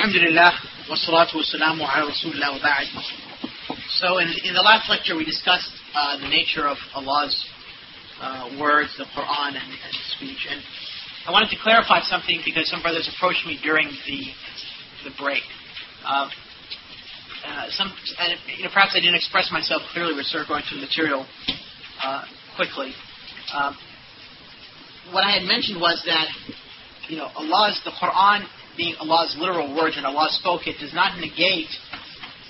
Alhamdulillah, wassalatu wassalamu ala rasulillah wa ba'd. So in, in the last lecture we discussed uh, the nature of Allah's uh, words, the Quran, and, and speech. And I wanted to clarify something because some brothers approached me during the the break. Uh, uh, some, and, you know, perhaps I didn't express myself clearly. We're sort of going through the material uh, quickly. Um, what I had mentioned was that you know Allah's the Quran being Allah's literal words and Allah spoke it does not negate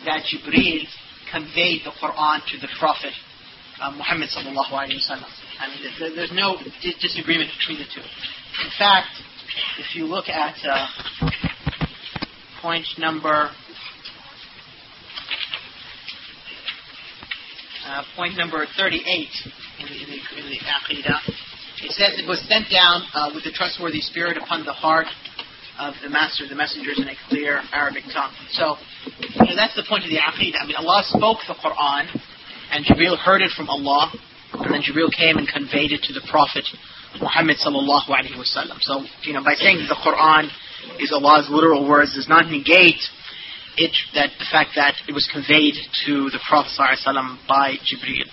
that Jibreel conveyed the Quran to the Prophet uh, Muhammad sallallahu alaihi wasallam. I mean, there's no disagreement between the two. In fact, if you look at uh, point number uh, point number 38 in the, in the, in the Aqidah, it says it was sent down uh, with the trustworthy spirit upon the heart of the master, the messengers in a clear Arabic tongue. So, you know, that's the point of the Aqidah. I mean, Allah spoke the Quran, and Jibril heard it from Allah, and then Jibril came and conveyed it to the Prophet Muhammad sallallahu alaihi wasallam. So, you know, by saying the Quran is Allah's literal words does not negate it that the fact that it was conveyed to the Prophet sallallahu by Jibril.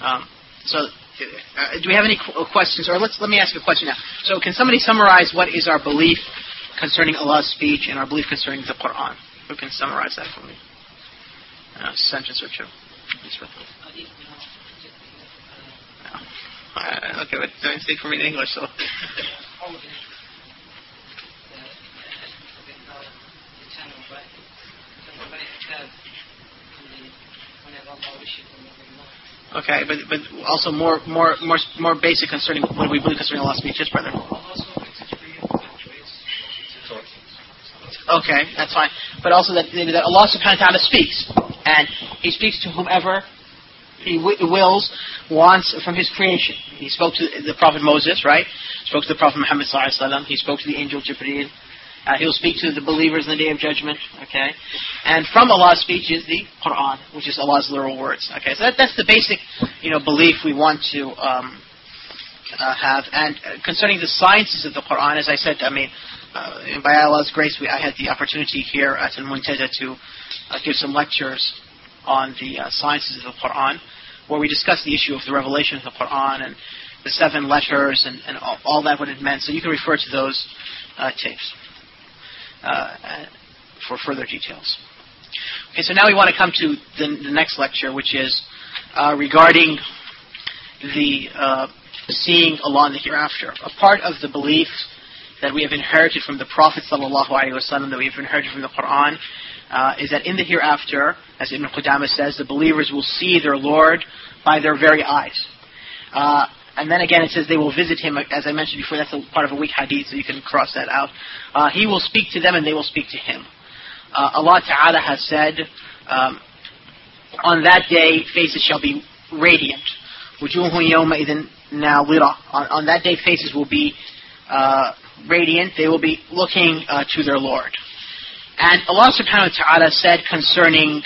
Um, so, uh, do we have any qu- questions? Or let's let me ask a question now. So, can somebody summarize what is our belief concerning Allah's speech and our belief concerning the Quran? Who can summarize that for me? Uh, a sentence or two. Uh, okay, but don't speak for me in English, so. Okay, but but also more more more more basic concerning what we believe concerning Allah's speech, yes, brother. Okay, that's fine. But also that, that Allah subhanahu wa ta'ala speaks. And He speaks to whomever He w- wills, wants from His creation. He spoke to the Prophet Moses, right? Spoke to the Prophet Muhammad sallallahu. He spoke to the angel Jibreel. Uh, he'll speak to the believers in the day of judgment. Okay, and from Allah's speech is the Quran, which is Allah's literal words. Okay, so that, that's the basic, you know, belief we want to um, uh, have. And uh, concerning the sciences of the Quran, as I said, I mean, uh, by Allah's grace, we, I had the opportunity here at Al Muntada to uh, give some lectures on the uh, sciences of the Quran, where we discussed the issue of the revelation of the Quran and the seven letters and, and all, all, that what it meant. So you can refer to those tapes uh, for further details. Okay, so now we want to come to the, the next lecture, which is uh, regarding the seeing Allah in the hereafter. A part of the belief that we have inherited from the Prophet sallallahu alaihi wasallam, that we have inherited from the Quran, uh, is that in the hereafter, as Ibn Qudamah says, the believers will see their Lord by their very eyes. Uh, and then again, it says they will visit him. As I mentioned before, that's a part of a weak hadith, so you can cross that out. Uh, he will speak to them, and they will speak to him. Uh, Allah Taala has said, um, "On that day, faces shall be radiant. On, on that day, faces will be uh, radiant. They will be looking uh, to their Lord." And Allah Subhanahu wa Taala said concerning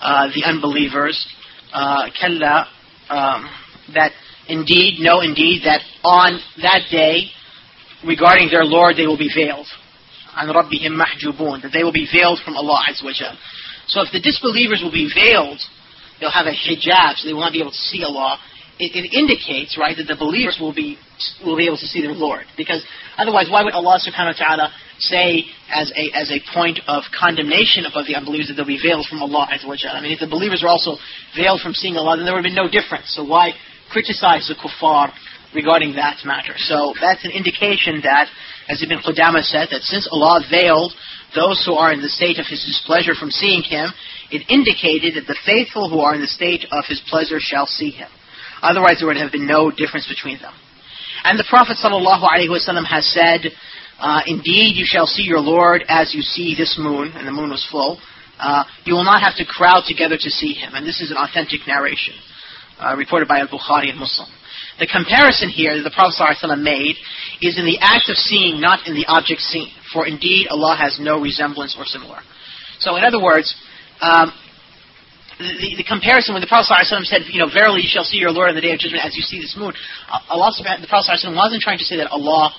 uh, the unbelievers, "Kalla," um, that indeed, no, indeed, that on that day, regarding their Lord, they will be veiled. An Rabbihim mahjubun, that they will be veiled from Allah Azza wa So if the disbelievers will be veiled, they'll have a hijab, so they will not be able to see Allah. It, it indicates, right, that the believers will be will be able to see their Lord. Because otherwise, why would Allah Subhanahu wa Taala say as a as a point of condemnation above the unbelievers that they'll be veiled from Allah Azza wa I mean, if the believers are also veiled from seeing Allah, then there would have been no difference. So why criticize the kuffar regarding that matter. So that's an indication that, as Ibn Qudamah said, that since Allah veiled those who are in the state of His displeasure from seeing Him, it indicated that the faithful who are in the state of His pleasure shall see Him. Otherwise, there would have been no difference between them. And the Prophet ﷺ has said, uh, Indeed, you shall see your Lord as you see this moon, and the moon was full. Uh, you will not have to crowd together to see Him. And this is an authentic narration uh, reported by Al-Bukhari and Muslim. The comparison here that the Prophet ﷺ made is in the act of seeing, not in the object seen. For indeed, Allah has no resemblance or similar. So, in other words, um, the, the, comparison when the Prophet ﷺ said, you know, verily you shall see your Lord on the day of judgment as you see this moon, uh, Allah, the Prophet ﷺ wasn't trying to say that Allah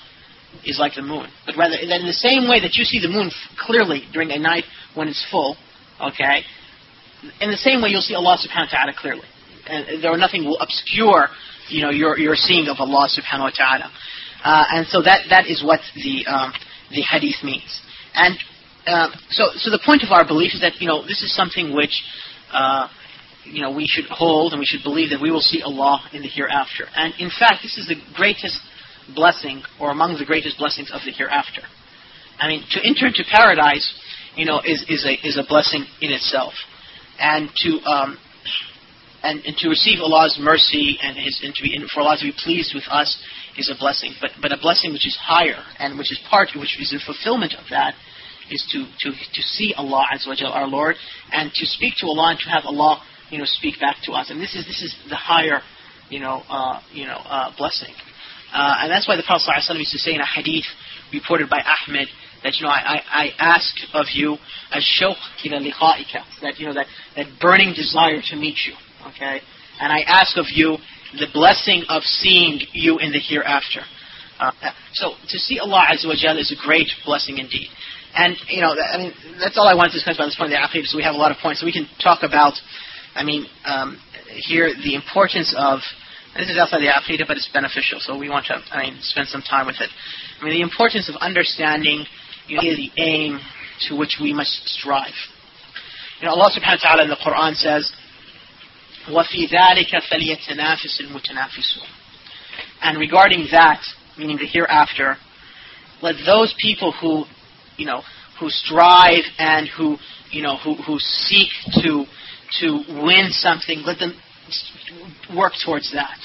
is like the moon. But rather, that in the same way that you see the moon f- clearly during a night when it's full, okay, in the same way you'll see Allah subhanahu wa ta'ala clearly. And there are nothing will obscure, you know, your, your seeing of Allah subhanahu wa ta'ala. Uh, and so that, that is what the, um, the hadith means. And uh, so, so the point of our belief is that, you know, this is something which, uh, you know, we should hold and we should believe that we will see Allah in the hereafter. And in fact, this is the greatest blessing, or among the greatest blessings of the hereafter. I mean, to enter into paradise, you know, is, is a is a blessing in itself, and to um, and, and to receive Allah's mercy and His and to be and for Allah to be pleased with us is a blessing. But but a blessing which is higher and which is part which is a fulfillment of that is to to to see Allah wa our Lord, and to speak to Allah and to have Allah you know speak back to us. And this is this is the higher you know uh, you know uh, blessing. Uh, and that's why the Prophet ﷺ used to say in a hadith reported by Ahmed that you know I, I, I ask of you a shawq ila liqa'ika that you know that, that burning desire to meet you okay and I ask of you the blessing of seeing you in the hereafter uh, so to see Allah Azza wa Jalla is a great blessing indeed and you know I mean that's all I wanted to discuss about this point of the Aqidah so we have a lot of points so we can talk about I mean um, here the importance of this is outside the Aqidah, but it's beneficial, so we want to I mean, spend some time with it. I mean, the importance of understanding you know, the aim to which we must strive. You know, Allah subhanahu wa ta'ala in the Quran says, وَفِي ذَلِكَ فَلْيَتَنَافِسِ الْمُتَنَافِسُونَ And regarding that, meaning the hereafter, let those people who, you know, who strive and who, you know, who, who seek to, to win something, let them work towards that.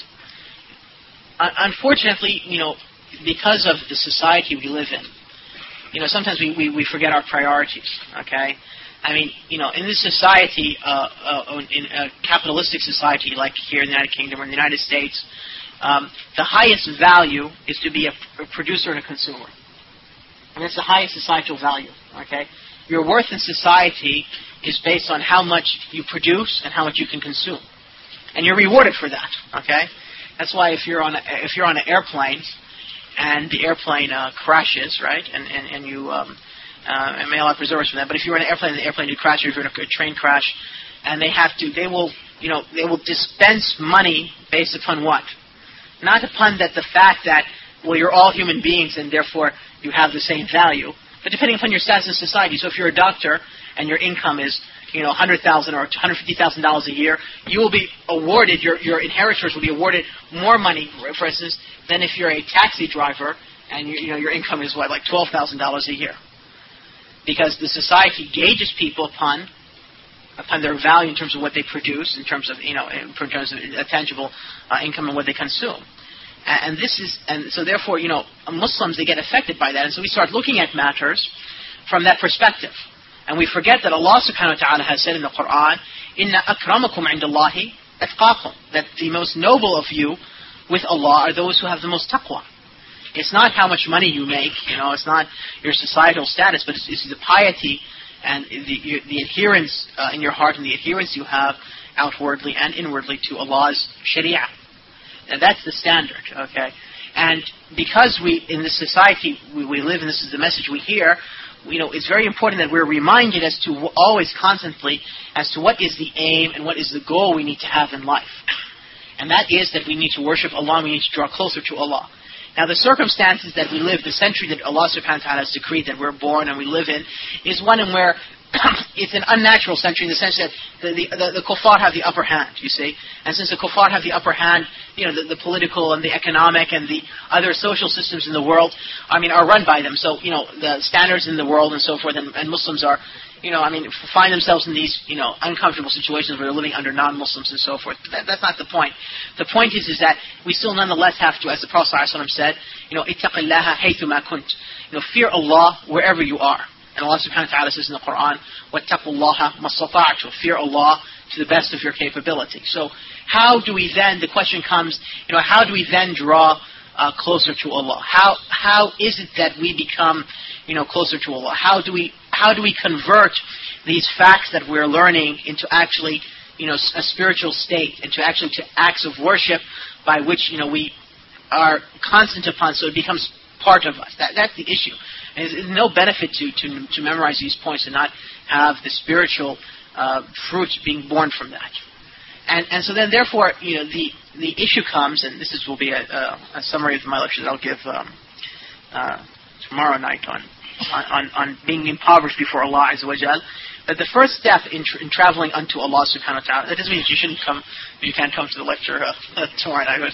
Unfortunately, you know, because of the society we live in, you know, sometimes we, we, we forget our priorities, okay? I mean, you know, in this society, uh, uh, in a capitalistic society like here in the United Kingdom or in the United States, um, the highest value is to be a, a producer and a consumer. And that's the highest societal value, okay? Your worth in society is based on how much you produce and how much you can consume and you're rewarded for that. Okay, that's why if you're on a, if you're on an airplane and the airplane uh, crashes, right, and and, and you um, uh, and may Allah preserve from that. But if you're in an airplane and the airplane you crash, or if you're in a, train crash, and they have to, they will, you know, they will dispense money based upon what? Not upon that the fact that well you're all human beings and therefore you have the same value, but depending upon your status in society. So if you're a doctor and your income is you know, hundred thousand or hundred fifty thousand dollars a year, you will be awarded your your inheritors will be awarded more money, for instance, than if you're a taxi driver and you, you know your income is what like twelve thousand dollars a year, because the society gauges people upon upon their value in terms of what they produce, in terms of you know, in terms of a tangible uh, income and what they consume. And this is, and so therefore, you know, Muslims they get affected by that, and so we start looking at matters from that perspective. And we forget that Allah subhanahu wa ta'ala has said in the Quran, Inna akramakum indallahi atqakum. That the most noble of you with Allah are those who have the most taqwa. It's not how much money you make, you know, it's not your societal status, but it's, it's the piety and the, the adherence uh, in your heart and the adherence you have outwardly and inwardly to Allah's sharia. And that's the standard, okay? And because we, in this society we, we live, in, this is the message we hear, you know, it's very important that we're reminded as to always constantly as to what is the aim and what is the goal we need to have in life. And that is that we need to worship Allah, we need to draw closer to Allah. Now, the circumstances that we live, the century that Allah subhanahu wa ta'ala has decreed that we're born and we live in, is one in where it's an unnatural century in the sense that the, the, the, the kuffar have the upper hand, you see. And since the kuffar have the upper hand, you know, the, the political and the economic and the other social systems in the world, I mean, are run by them. So, you know, the standards in the world and so forth, and, and Muslims are, you know, I mean, find themselves in these, you know, uncomfortable situations where they're living under non-Muslims and so forth. But that, that's not the point. The point is, is that we still nonetheless have to, as the Prophet ﷺ said, you know, اتَّقِ اللَّهَ حَيْثُمَا كُنْتَ. You know, fear Allah wherever you are. And Allah subhanahu wa ta'ala says in the Quran, وَاتَّقُوا اللَّهَ مَسْتَطَعْتُ Fear Allah to the best of your capability. So how do we then, the question comes, you know, how do we then draw uh, closer to Allah? How, how is it that we become, you know, closer to Allah? How do we, how do we convert these facts that we're learning into actually, you know, a spiritual state, into actually to acts of worship by which, you know, we are constant upon, so it becomes part of us. That, that's the issue. And there's no benefit to, to, to memorize these points and not have the spiritual uh, fruit being born from that. And, and so then, therefore, you know, the, the issue comes, and this is, will be a, a, a summary of my lecture that I'll give um, uh, tomorrow night on, on, on being impoverished before Allah Azza wa Jal that the first step in, tra- in traveling unto Allah subhanahu wa ta'ala, that doesn't mean you shouldn't come, you can't come to the lecture uh, tomorrow night, but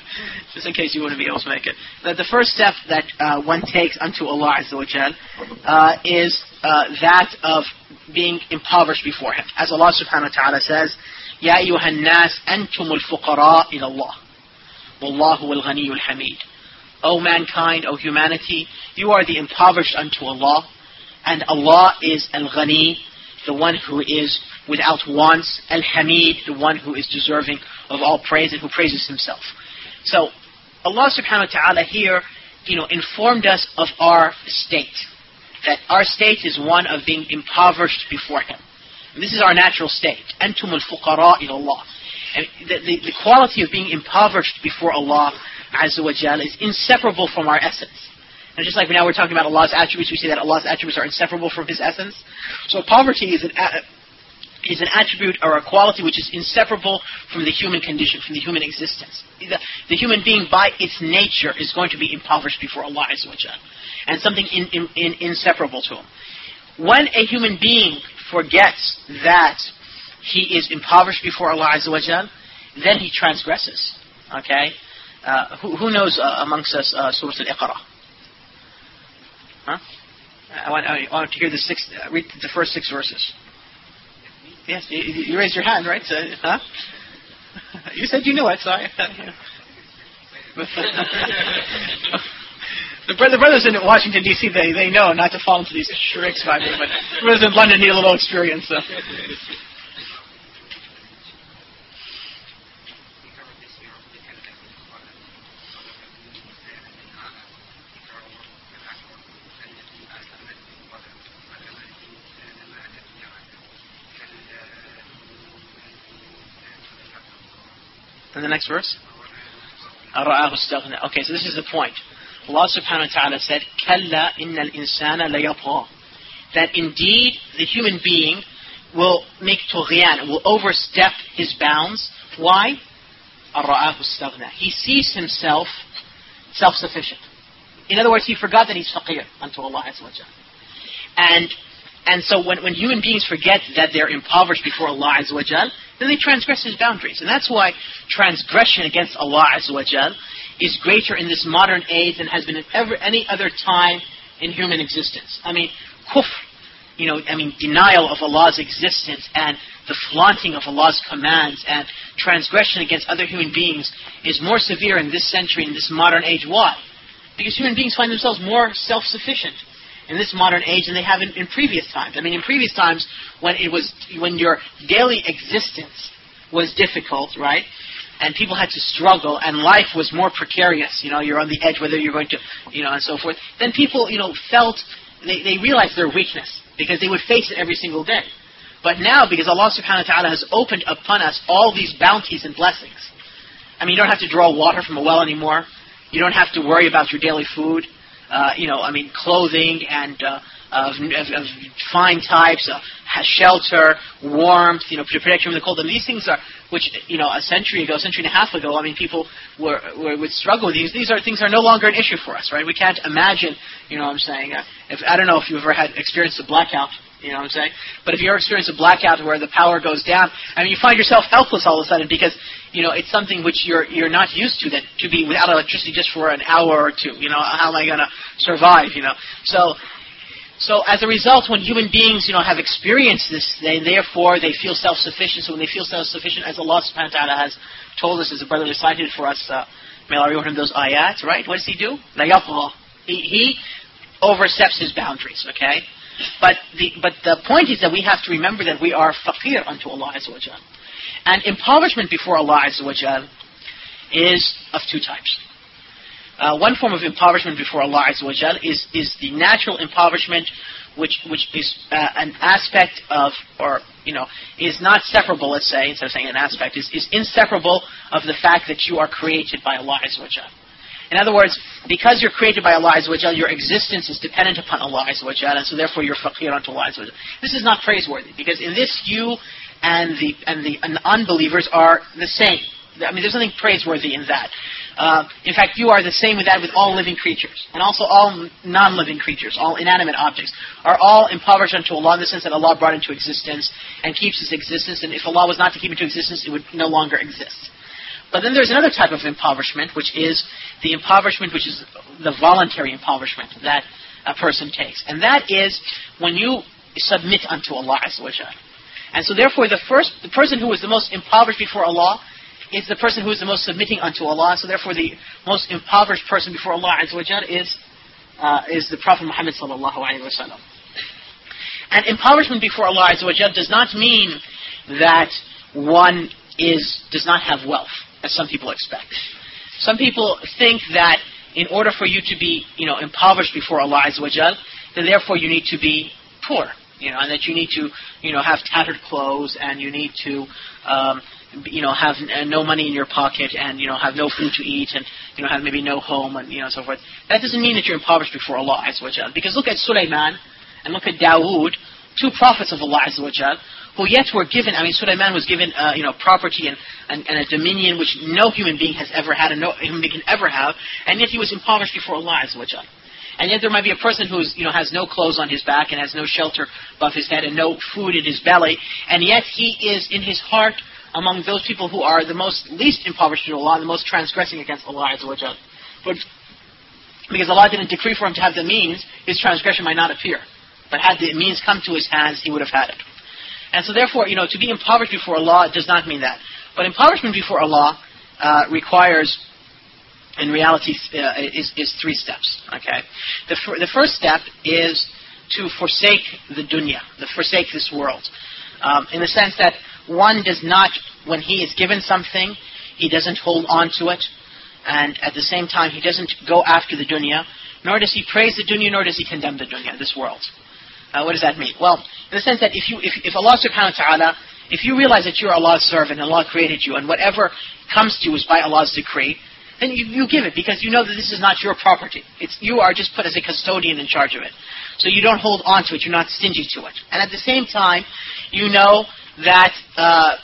just in case you wouldn't be able to make it. That the first step that uh, one takes unto Allah Azza wa Jal, uh, is uh, that of being impoverished before Him. As Allah subhanahu wa ta'ala says, يا أيها الناس أنتم الفقراء إلى الله والله الغني الحميد O mankind, O humanity, you are the impoverished unto Allah, and Allah is Al-Ghani, the one who is without wants, Al-Hamid, the one who is deserving of all praise and who praises himself. So Allah subhanahu wa ta'ala here, you know, informed us of our state. That our state is one of being impoverished before Him. And this is our natural state. Antum al-fuqara Allah. And the, the, the quality of being impoverished before Allah Is inseparable from our essence. And just like now we're talking about Allah's attributes, we say that Allah's attributes are inseparable from His essence. So poverty is an, is an attribute or a quality which is inseparable from the human condition, from the human existence. The, the human being, by its nature, is going to be impoverished before Allah Azza wa and something in, in, in, inseparable to him. When a human being forgets that he is impoverished before Allah Azza wa then he transgresses. Okay? Uh, who, who, knows uh, amongst us uh, Surah Al-Iqra? Huh? I want, I want to hear the six, uh, read the first six verses. Yes, you, you raised your hand, right? So, huh? You said you knew it, so I. the, the brothers in Washington D.C. they they know not to fall into these tricks by me, but the brothers in London need a little experience. So. in the next verse? Okay, so this is the point. Allah subhanahu wa ta'ala said, Kalla innal insana layabha. That indeed the human being will make tughyan, will overstep his bounds. Why? He sees himself self sufficient. In other words, he forgot that he's faqir unto Allah. And and so when, when human beings forget that they're impoverished before Allah Azza wa then they transgress His boundaries. And that's why transgression against Allah Azza wa is greater in this modern age than has been in ever, any other time in human existence. I mean, kufr, you know, I mean, denial of Allah's existence and the flaunting of Allah's commands and transgression against other human beings is more severe in this century, in this modern age. Why? Because human beings find themselves more self-sufficient in this modern age than they have in, in previous times. I mean, in previous times, when it was when your daily existence was difficult, right? And people had to struggle, and life was more precarious. You know, you're on the edge whether you're going to, you know, and so forth. Then people, you know, felt they, they realized their weakness because they would face it every single day. But now, because Allah Subhanahu wa Taala has opened upon us all these bounties and blessings, I mean, you don't have to draw water from a well anymore. You don't have to worry about your daily food uh, you know, I mean, clothing and uh, of, of, of fine types, uh, shelter, warmth, you know, protection from the cold. And these things are, which you know, a century ago, a century and a half ago, I mean, people were, were would struggle with these. These are things are no longer an issue for us, right? We can't imagine, you know, what I'm saying. Uh, if I don't know if you've ever had experienced a blackout. You know what I'm saying? But if you ever experience a blackout where the power goes down, I mean, you find yourself helpless all of a sudden because you know, it's something which you're you're not used to that to be without electricity just for an hour or two. You know, how am I going to survive? You know, so so as a result, when human beings you know have experienced this, they therefore they feel self-sufficient. So when they feel self-sufficient, as Allah Subhanahu wa Taala has told us, as the brother recited for us, uh, may Allah reward him those ayats. Right? What does he do? He, he oversteps his boundaries. Okay. But the but the point is that we have to remember that we are faqir unto Allah Azza wa and impoverishment before Allah Azza wa Jal is of two types. Uh, one form of impoverishment before Allah Azza wa Jal is, is the natural impoverishment which, which is uh, an aspect of, or, you know, is not separable, let's say, instead of saying an aspect, is, is inseparable of the fact that you are created by Allah Azza wa Jal. In other words, because you're created by Allah Azza your existence is dependent upon Allah Azza and so therefore you're faqir unto Allah Azza This is not praiseworthy, because in this you and the, and the, and unbelievers are the same. I mean, there's nothing praiseworthy in that. Uh, in fact, you are the same with that with all living creatures, and also all non-living creatures, all inanimate objects, are all impoverished unto Allah in the sense that Allah brought into existence and keeps its existence, and if Allah was not to keep into existence, it would no longer exist. But then there's another type of impoverishment, which is the impoverishment which is the voluntary impoverishment that a person takes. And that is when you submit unto Allah Azza And so therefore the first the person who is the most impoverished before Allah is the person who is the most submitting unto Allah. So therefore, the most impoverished person before Allah Azza wa is uh, is the Prophet Muhammad. And impoverishment before Allah Azza wa does not mean that one is does not have wealth, as some people expect. Some people think that in order for you to be, you know, impoverished before Allah then therefore you need to be poor, you know, and that you need to, you know, have tattered clothes and you need to um, you know, have no money in your pocket and, you know, have no food to eat and, you know, have maybe no home and, you know, so forth. That doesn't mean that you're impoverished before Allah Because look at Sulaiman and look at Dawood, two prophets of Allah Azza wa who yet were given, I mean, Sulaiman was given, uh, you know, property and, and, and, a dominion which no human being has ever had and no human being can ever have, and yet he was impoverished before Allah Azza wa and yet there might be a person who you know, has no clothes on his back and has no shelter above his head and no food in his belly, and yet he is in his heart among those people who are the most least impoverished to Allah, the most transgressing against Allah Azza wa But because Allah didn't decree for him to have the means, his transgression might not appear. But had the means come to his hands, he would have had it. And so therefore, you know, to be impoverished before Allah does not mean that. But impoverishment before Allah uh, requires, in reality, uh, is, is three steps. Okay, the, fir- the first step is to forsake the dunya, to forsake this world, um, in the sense that one does not, when he is given something, he doesn't hold on to it, and at the same time, he doesn't go after the dunya, nor does he praise the dunya, nor does he condemn the dunya, this world. Uh, what does that mean? Well, in the sense that if you, if, if Allah subhanahu wa ta'ala, if you realize that you're Allah's servant and Allah created you, and whatever comes to you is by Allah's decree, then you, you give it because you know that this is not your property. It's, you are just put as a custodian in charge of it. So you don't hold on to it, you're not stingy to it. And at the same time, you know that uh,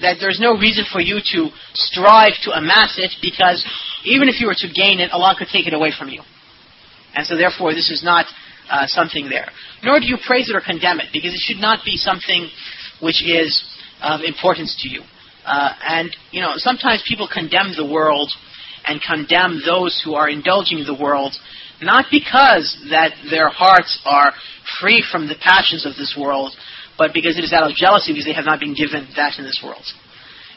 that there's no reason for you to strive to amass it because even if you were to gain it, Allah could take it away from you. And so therefore, this is not uh, something there. Nor do you praise it or condemn it because it should not be something which is of importance to you. Uh, and you know, sometimes people condemn the world and condemn those who are indulging the world, not because that their hearts are free from the passions of this world, but because it is out of jealousy because they have not been given that in this world.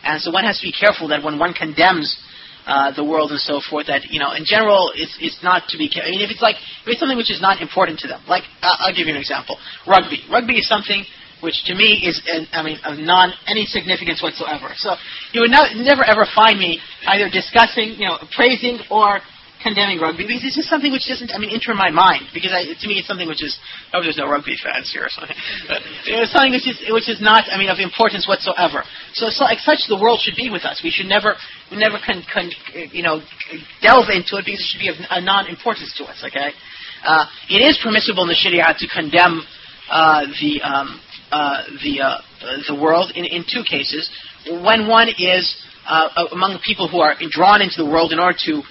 And so one has to be careful that when one condemns uh, the world and so forth, that you know, in general, it's it's not to be. I mean, if it's like if it's something which is not important to them, like uh, I'll give you an example: rugby. Rugby is something which to me is, an, I mean, of non any significance whatsoever. So you would not, never ever find me either discussing, you know, praising or condemning rugby because it's just something which doesn't, I mean, enter my mind because I, to me it's something which is, oh, there's no rugby fans here or something. But it's something which is, which is not, I mean, of importance whatsoever. So, so like such, the world should be with us. We should never, we never can, can you know, delve into it because it should be of a non-importance to us. Okay, uh, it is permissible in the Sharia to condemn uh, the um, uh, the uh, the world in in two cases. When one is uh, among people who are drawn into the world in order to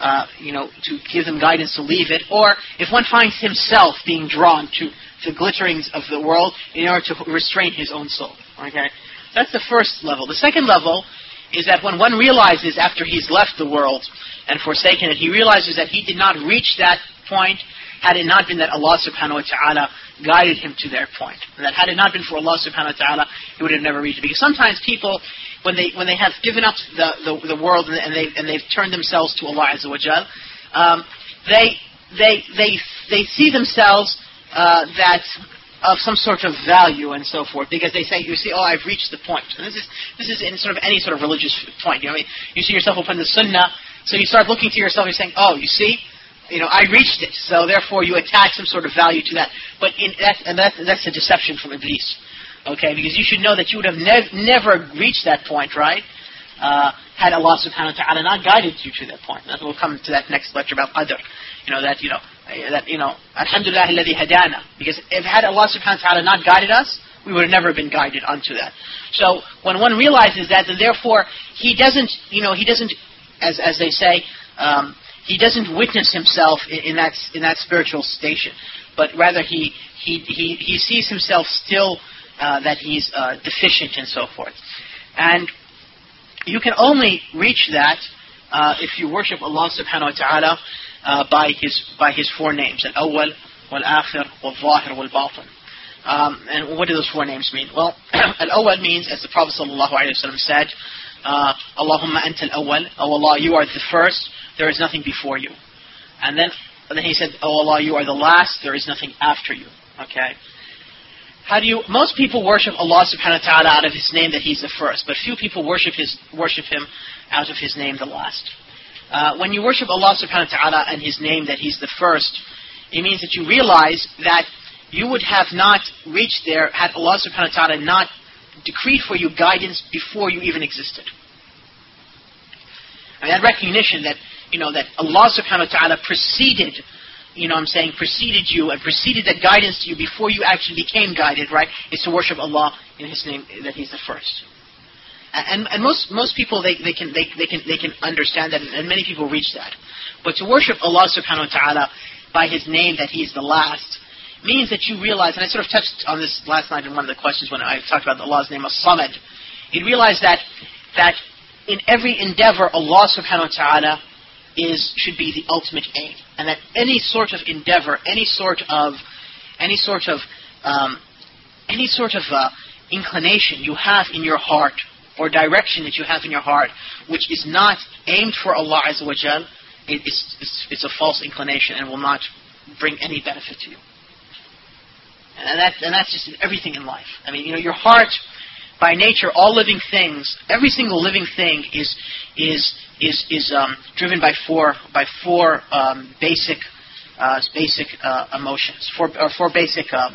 uh, you know, to give them guidance to leave it, or if one finds himself being drawn to the glitterings of the world in order to restrain his own soul. Okay, that's the first level. The second level is that when one realizes after he's left the world and forsaken it, he realizes that he did not reach that point had it not been that Allah subhanahu wa ta'ala guided him to their point. And that had it not been for Allah subhanahu wa ta'ala, he would have never reached it. Because sometimes people when they when they have given up the the, the world and they and they've turned themselves to Allah Azza wa Jal, um, they they they they see themselves uh, that of some sort of value and so forth because they say you see oh I've reached the point. and this is this is in sort of any sort of religious point you know I mean you see yourself upon the Sunnah so you start looking to yourself and you're saying oh you see you know, I reached it, so therefore you attach some sort of value to that. But in, that's, and that's, that's a deception from Iblis. Okay, because you should know that you would have nev- never reached that point, right? uh, had Allah subhanahu wa ta'ala not guided you to that point. And we'll come to that next lecture about qadr. You know, that, you know, that, you know, alhamdulillah alladhi hadana. Because if had Allah subhanahu wa ta'ala not guided us, we would have never been guided unto that. So when one realizes that, then therefore he doesn't, you know, he doesn't, as, as they say, um, he doesn't witness himself in, in, that, in that spiritual station, but rather he, he, he, he sees himself still uh, that he's uh, deficient and so forth. And you can only reach that uh, if you worship Allah subhanahu wa ta'ala uh, by his by his four names, al-awwal, wal-akhir, wal-zahir, wal-batin. Um, and what do those four names mean? Well, al-awwal means, as the Prophet sallallahu alaihi wasallam said, uh, Allahumma anta al-awwal, oh Allah, you are the first, there is nothing before you. And then, and then he said, oh Allah, you are the last, there is nothing after you. Okay? How do you? Most people worship Allah Subhanahu wa Taala out of His name that He's the first, but few people worship His worship Him out of His name the last. Uh, when you worship Allah Subhanahu wa Taala and His name that He's the first, it means that you realize that you would have not reached there had Allah Subhanahu wa Taala not decreed for you guidance before you even existed. And that recognition that you know that Allah Subhanahu wa Taala preceded you know I'm saying, preceded you and preceded that guidance to you before you actually became guided, right, is to worship Allah in His name, that He's the first. And, and most, most people, they, they, can, they, they, can, they can understand that, and many people reach that. But to worship Allah subhanahu wa ta'ala by His name that He's the last, means that you realize, and I sort of touched on this last night in one of the questions when I talked about Allah's name, As-Samad. You realize that, that in every endeavor, Allah subhanahu wa ta'ala is should be the ultimate aim, and that any sort of endeavor, any sort of, any sort of, um, any sort of uh, inclination you have in your heart or direction that you have in your heart, which is not aimed for Allah Azza wa Jal, it, it's, it's, it's a false inclination and will not bring any benefit to you. And, that, and that's just in everything in life. I mean, you know, your heart, by nature, all living things, every single living thing is, is is is um, driven by four by four um, basic uh, basic uh, emotions, four or four basic uh,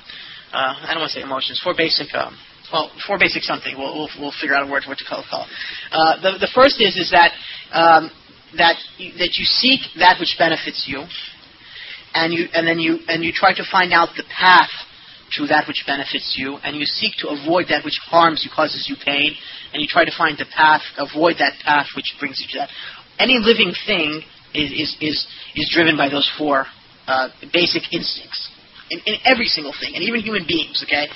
uh I don't want to say emotions, four basic um, well four basic something. We'll, we'll we'll figure out a word what to call. call. Uh, the the first is is that um, that that you seek that which benefits you, and you and then you and you try to find out the path to that which benefits you, and you seek to avoid that which harms you, causes you pain, and you try to find the path, avoid that path which brings you to that. Any living thing is, is, is, is driven by those four uh, basic instincts in, in every single thing, and even human beings, okay?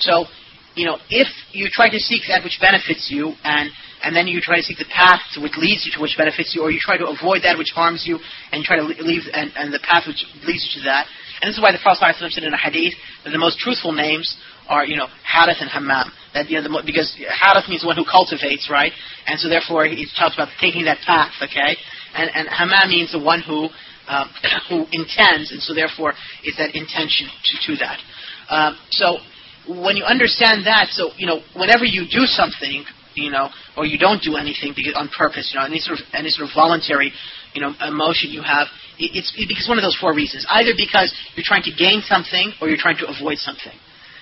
So, you know, if you try to seek that which benefits you, and and then you try to seek the path which leads you to which benefits you, or you try to avoid that which harms you, and try to leave and, and the path which leads you to that. And this is why the Prophet said in a hadith that the most truthful names are, you know, Harith and Hammam. That, you know, the, because Harith means one who cultivates, right? And so therefore he talks about taking that path, okay? And, and Hammam means the one who, um, who intends, and so therefore it's that intention to, to that. Um, so when you understand that, so, you know, whenever you do something, you know, or you don't do anything on purpose, you know, any sort of, any sort of voluntary, you know, emotion you have, it's because one of those four reasons. Either because you're trying to gain something or you're trying to avoid something.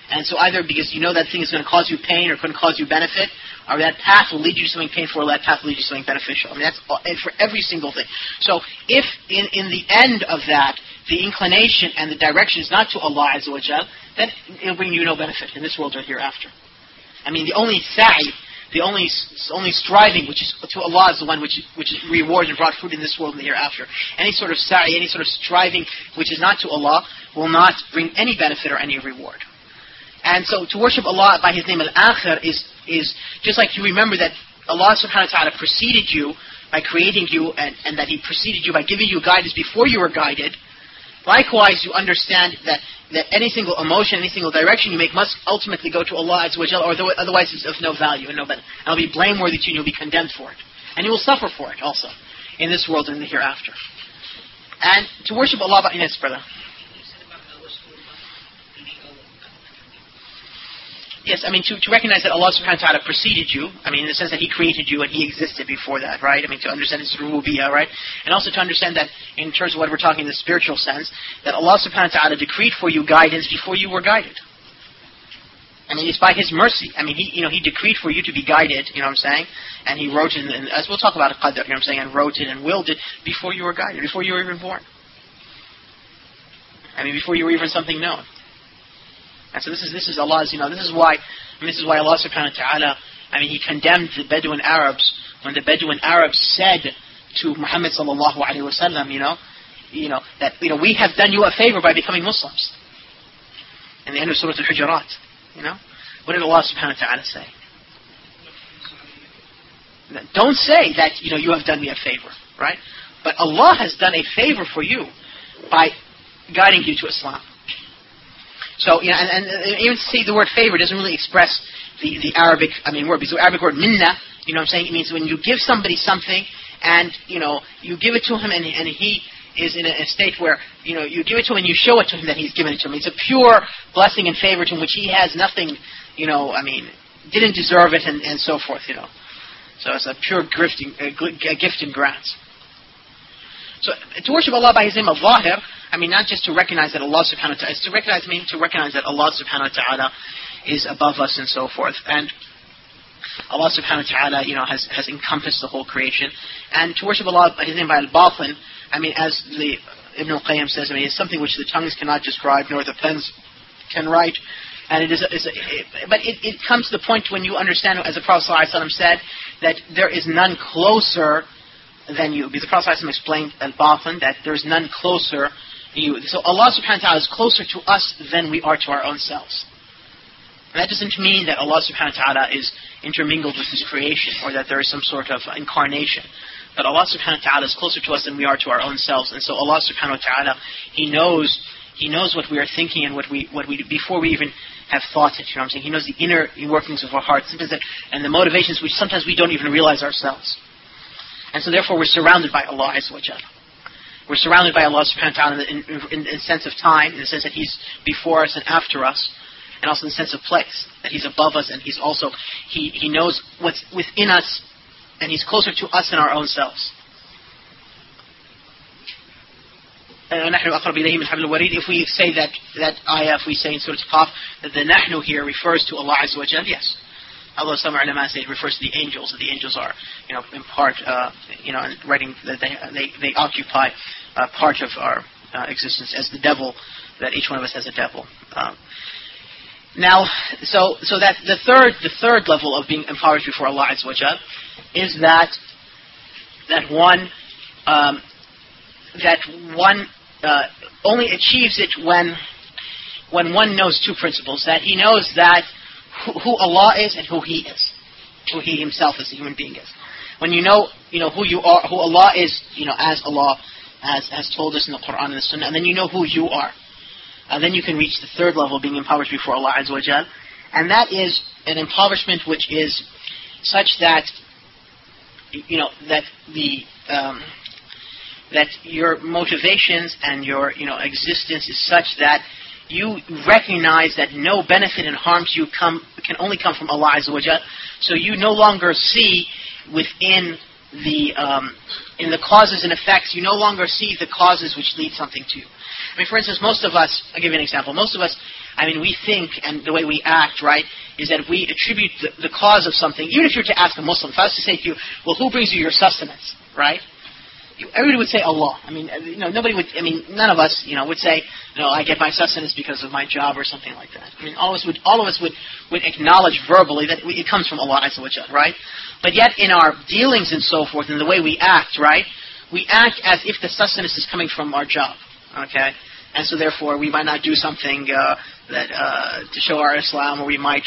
And so either because you know that thing is going to cause you pain or going to cause you benefit, or that path will lead you to something painful or that path will lead you to something beneficial. I mean, that's all, for every single thing. So if in, in the end of that, the inclination and the direction is not to Allah Azza wa then it'll bring you no benefit in this world or hereafter. I mean, the only sa'i the only only striving which is to Allah is the one which which is rewarded and brought fruit in this world and the hereafter. Any sort of sa'i, any sort of striving which is not to Allah will not bring any benefit or any reward. And so to worship Allah by His name Al-Akhir is is just like you remember that Allah subhanahu wa ta'ala preceded you by creating you and, and that He preceded you by giving you guidance before you were guided. Likewise, you understand that that any single emotion, any single direction you make must ultimately go to Allah Azza or otherwise it's of no value and no benefit. And it'll be blameworthy to you, and you'll be condemned for it. And you will suffer for it also, in this world and the hereafter. And to worship Allah, yes, brother. Yes, I mean, to, to recognize that Allah subhanahu wa ta'ala preceded you, I mean, in the sense that He created you and He existed before that, right? I mean, to understand His rububiyyah, right? And also to understand that, in terms of what we're talking in the spiritual sense, that Allah subhanahu wa ta'ala decreed for you guidance before you were guided. I mean, it's by His mercy. I mean, He, you know, He decreed for you to be guided. You know what I'm saying? And He wrote it, and as we'll talk about qadr, you know what I'm saying, and wrote it and willed it before you were guided, before you were even born. I mean, before you were even something known. And so this is this is Allah's. You know, this is why. Mean, this is why Allah Subhanahu wa Taala. I mean, He condemned the Bedouin Arabs when the Bedouin Arabs said to Muhammad sallallahu alaihi wasallam, you know, you know that you know we have done you a favor by becoming Muslims. In the end of Surah Al-Hujurat, you know, what did Allah Subhanahu wa Taala say? Don't say that you know you have done me a favor, right? But Allah has done a favor for you by guiding you to Islam. So, you know, and, and even to see the word favor doesn't really express the, the Arabic, I mean, word, because the Arabic word minna, you know what I'm saying? It means when you give somebody something and, you know, you give it to him and, and he is in a, state where, you know, you give it to him and you show it to him that he's given it to him. It's a pure blessing and favor to him which he has nothing, you know, I mean, didn't deserve it and, and so forth, you know. So it's a pure gifting, uh, a gift and grants. So to worship Allah by His name of Zahir, I mean not just to recognize that Allah subhanahu wa ta'ala, it's to recognize, I mean to recognize that Allah subhanahu wa ta'ala is above us and so forth. And Allah subhanahu wa ta'ala, you know, has, has encompassed the whole creation. And to worship Allah by His name by al-Batin, I mean as the Ibn al-Qayyim says, I mean it's something which the tongues cannot describe nor the pens can write. And it is, a, is a, it, but it, it comes to the point when you understand, as the Prophet said, that there is none closer than you. Because the Prophet ﷺ explained al-Batin, that there's none closer to you. So Allah subhanahu wa ta'ala is closer to us than we are to our own selves. And that doesn't mean that Allah subhanahu wa ta'ala is intermingled with His creation or that there is some sort of incarnation. But Allah subhanahu wa ta'ala is closer to us than we are to our own selves. And so Allah subhanahu wa ta'ala, He knows He knows what we are thinking and what we what we before we even have thought it. You know what I'm saying? He knows the inner workings of our hearts, and the motivations which sometimes we don't even realize ourselves. And so therefore we're surrounded by Allah Azza We're surrounded by Allah subhanahu wa ta'ala in, in, in, the sense of time, in the sense that He's before us and after us, and also in the sense of place, that He's above us and He's also, He, he knows what's within us, and He's closer to us than our own selves. Uh, if we say that, that ayah, if we say in Surah Qaf, that the nahnu here refers to Allah Azza wa yes. Although some say it refers to the angels, that the angels are, you know, in part, uh, you know, writing that they, they, they occupy uh, part of our uh, existence as the devil, that each one of us has a devil. Um, now, so so that the third the third level of being empowered before Allah Azza is that that one um, that one uh, only achieves it when when one knows two principles that he knows that who, Allah is and who He is, who He Himself as a human being is. When you know, you know who you are, who Allah is, you know, as Allah has has told us in the Quran and the Sunnah, and then you know who you are. And then you can reach the third level, being impoverished before Allah Azza wa. And that is an impoverishment which is such that, you know, that the, um, that your motivations and your, you know, existence is such that you recognize that no benefit and harm to you come, can only come from Allah. So you no longer see within the, um, in the causes and effects, you no longer see the causes which lead something to you. I mean, for instance, most of us, I'll give you an example. Most of us, I mean, we think and the way we act, right, is that we attribute the, the cause of something. Even if you were to ask a Muslim, if I was to say to you, well, who brings you your sustenance, right? Everybody would say Allah. I mean, you know, nobody would. I mean, none of us, you know, would say, you know, I get my sustenance because of my job or something like that. I mean, all of us would, all of us would, would acknowledge verbally that it comes from Allah Azza right? But yet, in our dealings and so forth, and the way we act, right, we act as if the sustenance is coming from our job. Okay, and so therefore, we might not do something uh, that uh, to show our Islam, or we might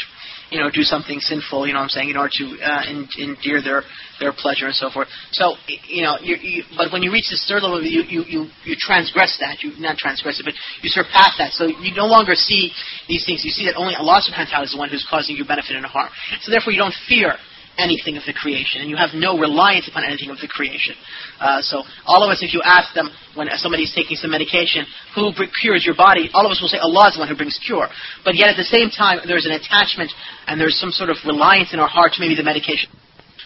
you know, do something sinful, you know what I'm saying, in order to uh, endear their, their pleasure and so forth. So, you know, you, you, but when you reach this third level, you, you, you, you transgress that. You not transgress it, but you surpass that. So you no longer see these things. You see that only Allah subhanahu wa ta'ala is the one who's causing you benefit and harm. So therefore you don't fear anything of the creation, and you have no reliance upon anything of the creation. Uh, so all of us, if you ask them when somebody is taking some medication, who cures your body, all of us will say Allah is the one who brings cure. But yet at the same time, there's an attachment and there's some sort of reliance in our heart to maybe the medication.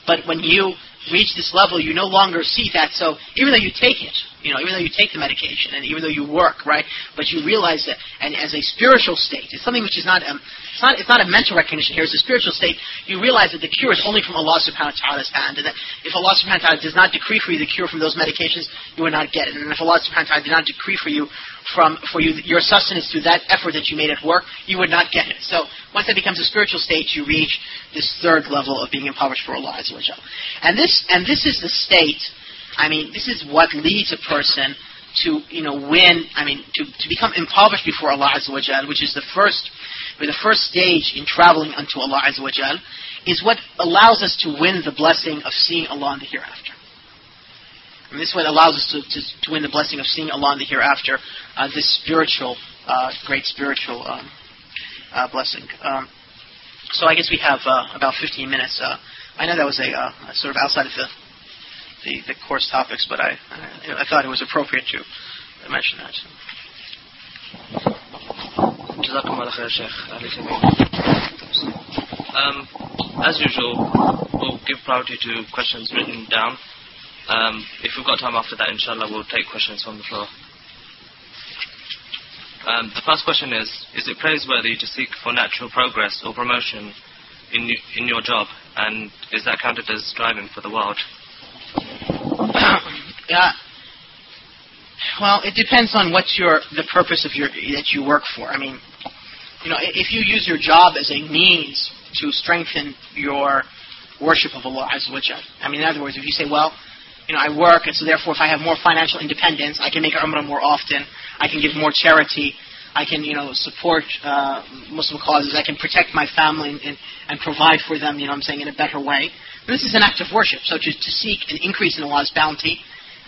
But when you reach this level, you no longer see that. So even though you take it, you know, even though you take the medication and even though you work, right? But you realize that, and as a spiritual state, it's something which is not, um, it's not, it's not a mental recognition here. It's a spiritual state. You realize that the cure is only from Allah Subhanahu wa Taala's hand, and that if Allah Subhanahu wa Taala does not decree for you the cure from those medications, you would not get it. And if Allah Subhanahu wa Taala did not decree for you from for you your sustenance through that effort that you made at work, you would not get it. So once that becomes a spiritual state, you reach this third level of being impoverished for Allah Azza wa And this and this is the state. I mean, this is what leads a person to you know win. I mean, to, to become impoverished before Allah Azza wa which is the first, the first stage in traveling unto Allah Azza wa is what allows us to win the blessing of seeing Allah in the hereafter. And this is what allows us to, to, to win the blessing of seeing Allah in the hereafter, uh, this spiritual, uh, great spiritual um, uh, blessing. Um, so I guess we have uh, about 15 minutes. Uh, I know that was a, uh, sort of outside of the, the, the course topics, but I, I, I thought it was appropriate to mention that. Um, as usual, we'll give priority to questions written down. Um, if we've got time after that, inshallah, we'll take questions from the floor. Um, the first question is, is it praiseworthy to seek for natural progress or promotion in, in your job? And is that counted as striving for the world? Yeah. Well, it depends on what your the purpose of your that you work for. I mean, you know, if you use your job as a means to strengthen your worship of Allah Azza wa I mean, in other words, if you say, well, you know, I work, and so therefore, if I have more financial independence, I can make Umrah more often. I can give more charity. I can, you know, support uh, Muslim causes. I can protect my family and, and, and provide for them. You know, I'm saying in a better way. This is an act of worship. So to, to seek an increase in Allah's bounty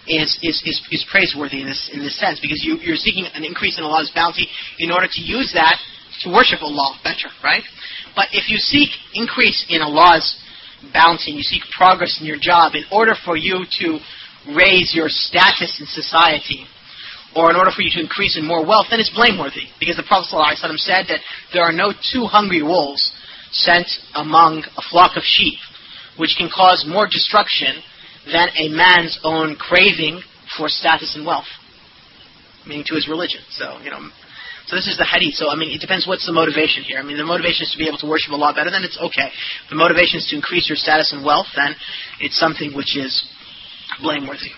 is, is, is, is praiseworthy in this in this sense because you, you're seeking an increase in Allah's bounty in order to use that to worship Allah better, right? But if you seek increase in Allah's bounty and you seek progress in your job in order for you to raise your status in society or in order for you to increase in more wealth, then it's blameworthy. Because the Prophet ﷺ said that there are no two hungry wolves sent among a flock of sheep, which can cause more destruction than a man's own craving for status and wealth, meaning to his religion. So, you know, so this is the hadith. So I mean, it depends what's the motivation here. I mean, the motivation is to be able to worship Allah better, then it's okay. The motivation is to increase your status and wealth, then it's something which is blameworthy.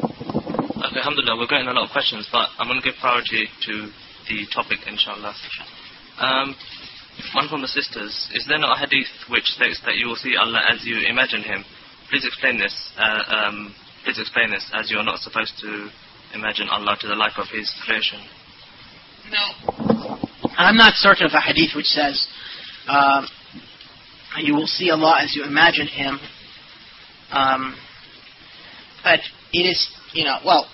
Okay, alhamdulillah, we're getting a lot of questions, but I'm going to give priority to the topic, inshallah. Um, one from the sisters. Is there not a hadith which states that you will see Allah as you imagine Him? Please explain this. Uh, um, please explain this, as you are not supposed to imagine Allah to the like of His creation? No. I'm not certain of a hadith which says uh, you will see Allah as you imagine Him. Um, but it is, you know, well,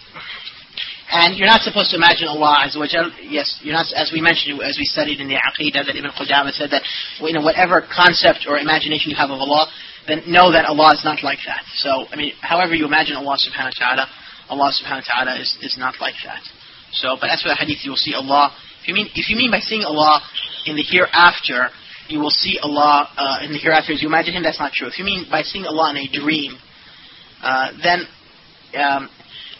and you're not supposed to imagine Allah as. Yes, you're not, as we mentioned, as we studied in the Aqidah, that Ibn Qudamah said that, you know, whatever concept or imagination you have of Allah, then know that Allah is not like that. So, I mean, however you imagine Allah subhanahu wa ta'ala, Allah subhanahu wa ta'ala is, is not like that. So, but as for the hadith, you will see Allah. If you mean, if you mean by seeing Allah in the hereafter, you will see Allah uh, in the hereafter as you imagine Him, that's not true. If you mean by seeing Allah in a dream, uh, then um,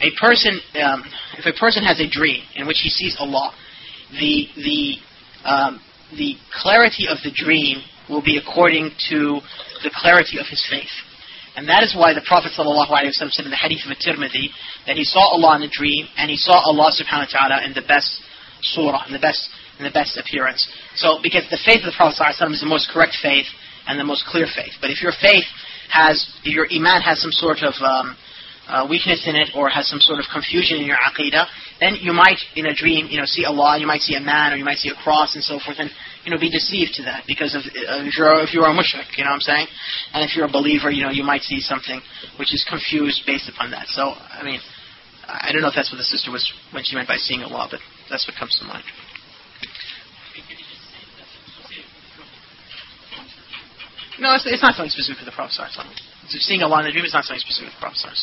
a person, um, if a person has a dream in which he sees Allah, the the um, the clarity of the dream will be according to the clarity of his faith. And that is why the Prophet ﷺ said in the hadith of At-Tirmidhi that he saw Allah in a dream and he saw Allah subhanahu wa ta'ala in the best surah, in the best in the best appearance. So because the faith of the Prophet ﷺ is the most correct faith and the most clear faith. But if your faith has, if your iman has some sort of um, uh, weakness in it or has some sort of confusion in your aqidah, then you might, in a dream, you know, see Allah, you might see a man, or you might see a cross and so forth, and you know, be deceived to that because of uh, if you're if you're a mushrik, you know what I'm saying, and if you're a believer, you know, you might see something which is confused based upon that. So, I mean, I don't know if that's what the sister was when she meant by seeing Allah, but that's what comes to mind. No, it's, it's not something specific for the Prophet. Seeing Allah in the dream is not something specific for the Prophet.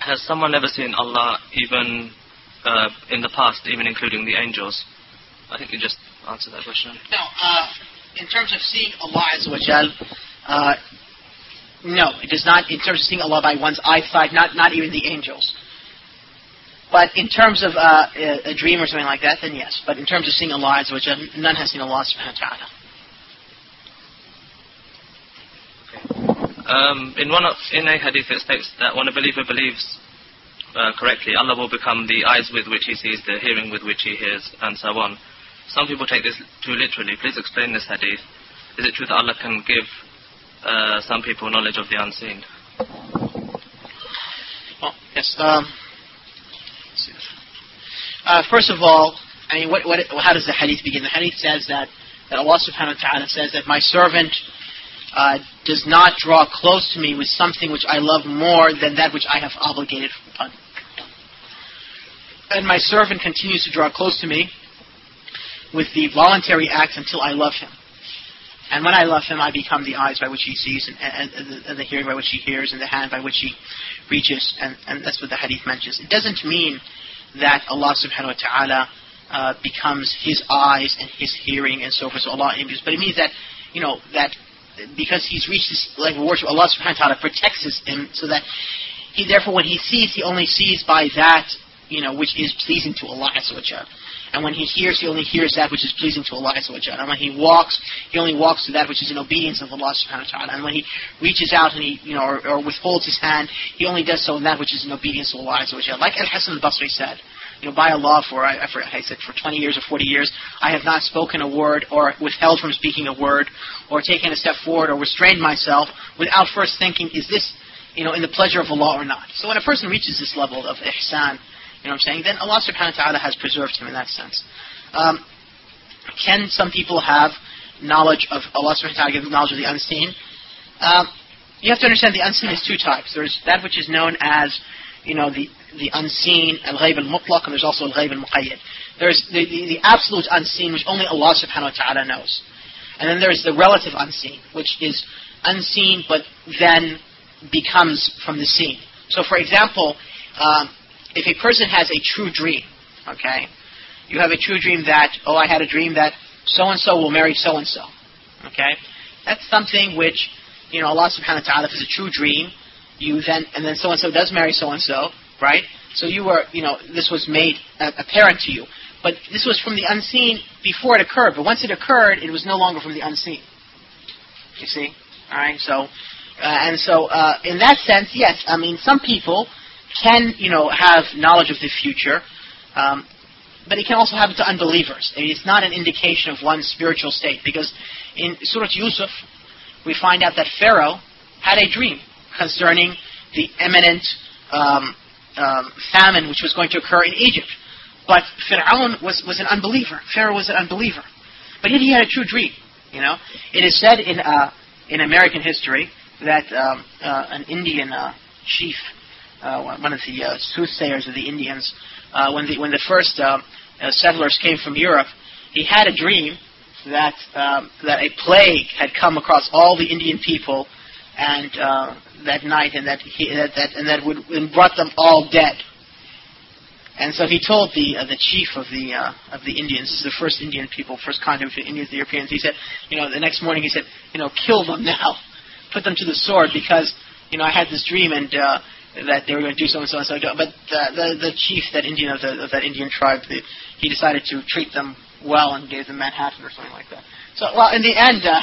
Has someone ever seen Allah even uh, in the past, even including the angels? I think you just answered that question. No, uh, in terms of seeing Allah Azza wa Jal, uh, No, it does not. In terms of seeing Allah by one's eyesight, not not even the angels. But in terms of uh, a, a dream or something like that, then yes. But in terms of seeing Allah, which none has seen Allah subhanahu wa ta'ala. Um, in one of, in a hadith it states that when a believer believes uh, correctly, Allah will become the eyes with which he sees, the hearing with which he hears, and so on. Some people take this too literally. Please explain this hadith. Is it true that Allah can give uh, some people knowledge of the unseen? Well, yes. Um, uh, first of all, I mean, what, what, how does the hadith begin? The hadith says that, that Allah subhanahu wa ta'ala says that my servant uh, does not draw close to me with something which I love more than that which I have obligated upon. And my servant continues to draw close to me with the voluntary acts until I love him. And when I love him, I become the eyes by which he sees, and, and, and, the, and, the, hearing by which he hears, and the hand by which he reaches. And, and that's what the hadith mentions. It doesn't mean that Allah subhanahu wa ta'ala uh, becomes his eyes and his hearing and so forth, so Allah. But it means that, you know, that because he's reached this level of worship, Allah subhanahu wa ta'ala protects him so that he therefore when he sees, he only sees by that, you know, which is pleasing to Allah and when he hears, he only hears that which is pleasing to Allah And when he walks, he only walks to that which is in obedience of Allah subhanahu wa ta'ala. And when he reaches out and he, you know, or, or, withholds his hand, he only does so in that which is in obedience to Allah subhanahu Like Al-Hasan al-Basri said, you know, by Allah for, I, I, I said for 20 years or 40 years, I have not spoken a word or withheld from speaking a word or taken a step forward or restrained myself without first thinking, is this, you know, in the pleasure of Allah or not? So when a person reaches this level of ihsan, you know what I'm saying, then Allah subhanahu wa ta'ala has preserved him in that sense. Um, can some people have knowledge of Allah subhanahu wa ta'ala, give knowledge of the unseen? Um, you have to understand the unseen is two types. There's that which is known as you know, the, the unseen, al-ghayb al-mutlaq, and there's also al-ghayb al-muqayyad. There's the, the, the absolute unseen, which only Allah subhanahu wa ta'ala knows. And then there's the relative unseen, which is unseen but then becomes from the seen. So, for example, um, if a person has a true dream, okay, you have a true dream that, oh, I had a dream that so-and-so will marry so-and-so, okay? That's something which, you know, Allah subhanahu wa ta'ala, if it's a true dream, you then and then so and so does marry so and so, right? So you were, you know, this was made apparent to you, but this was from the unseen before it occurred. But once it occurred, it was no longer from the unseen. You see, all right? So, uh, and so uh, in that sense, yes. I mean, some people can, you know, have knowledge of the future. Um, but it can also happen to unbelievers. I mean, it's not an indication of one's spiritual state because in Surah Yusuf, we find out that Pharaoh had a dream concerning the imminent um, um, famine which was going to occur in Egypt. But Fir'aun was, was an unbeliever. Pharaoh was an unbeliever. But yet he had a true dream. You know, it is said in uh, in American history that um, uh, an Indian uh, chief, uh, one of the uh, soothsayers of the Indians, uh, when the when the first settlers came from Europe, he had a dream that um, that a plague had come across all the Indian people and uh, that night, and that he that, that and that would and brought them all dead. And so he told the uh, the chief of the uh, of the Indians, the first Indian people, first contact with Indians, the Europeans. He said, you know, the next morning he said, you know, kill them now, put them to the sword because you know I had this dream and uh, that they were going to do so and so and so. But uh, the the chief that Indian of, the, of that Indian tribe, the, he decided to treat them well and gave them Manhattan or something like that. So well, in the end. Uh,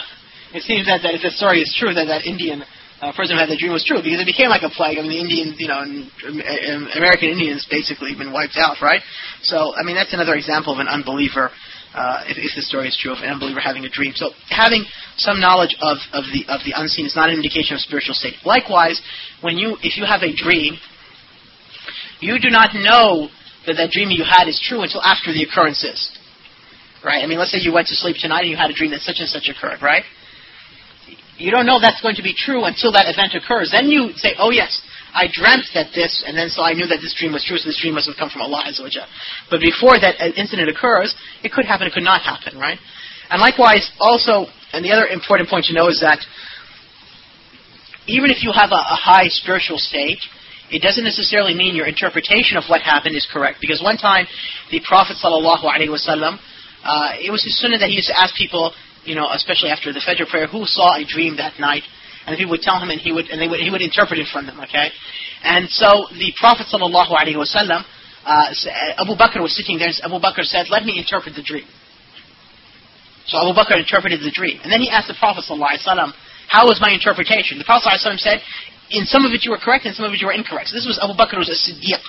it seems that, that if the story is true, that that Indian uh, person who had the dream was true because it became like a plague. I mean, the Indians, you know, and, um, American Indians basically been wiped out, right? So, I mean, that's another example of an unbeliever. Uh, if, if the story is true of an unbeliever having a dream. So having some knowledge of, of the of the unseen is not an indication of spiritual state. Likewise, when you if you have a dream, you do not know that that dream you had is true until after the occurrence is. Right? I mean, let's say you went to sleep tonight and you had a dream that such and such occurred, right? You don't know that's going to be true until that event occurs. Then you say, oh yes, I dreamt that this, and then so I knew that this dream was true, so this dream must have come from Allah But before that incident occurs, it could happen, it could not happen, right? And likewise, also, and the other important point to know is that even if you have a, a high spiritual state, it doesn't necessarily mean your interpretation of what happened is correct. Because one time, the Prophet sallallahu alaihi wasallam, uh, it was his sunnah that he used to ask people, you know, especially after the Fajr prayer, who saw a dream that night? and people would tell him, and he would and they would he would interpret it from them. Okay, and so the Prophet sallallahu alaihi wasallam, uh, Abu Bakr was sitting there. and Abu Bakr said, "Let me interpret the dream." So Abu Bakr interpreted the dream, and then he asked the Prophet sallallahu alaihi wasallam, "How was my interpretation?" The Prophet sallallahu alaihi wasallam said, "In some of it you were correct, and some of it you were incorrect." So this was Abu Bakr was a Siddiq.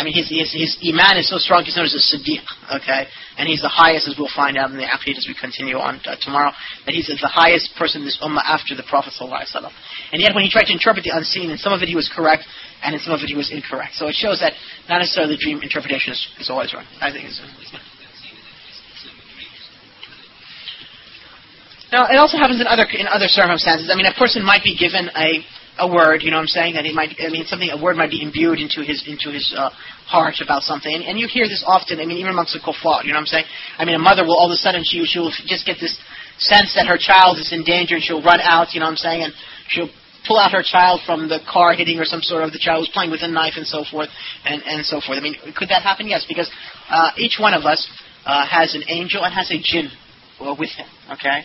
I mean, his, his, his iman is so strong, he's known as a Siddiq, okay? And he's the highest, as we'll find out in the Aqid as we continue on uh, tomorrow, that he's the highest person in this ummah after the Prophet ﷺ. And yet when he tried to interpret the unseen, in some of it he was correct, and in some of it he was incorrect. So it shows that not necessarily the dream interpretation is, is always wrong. I think it's... Now, it also happens in other in other circumstances. I mean, a person might be given a a word, you know what I'm saying? That he might, I mean, something, a word might be imbued into his, into his uh, heart about something. And, and you hear this often, I mean, even amongst the kuffar, you know what I'm saying? I mean, a mother will all of a sudden, she, she'll just get this sense that her child is in danger and she'll run out, you know what I'm saying? And she'll pull out her child from the car hitting or some sort of, the child was playing with a knife and so forth, and, and so forth. I mean, could that happen? Yes, because uh, each one of us uh, has an angel and has a jinn uh, with him, okay?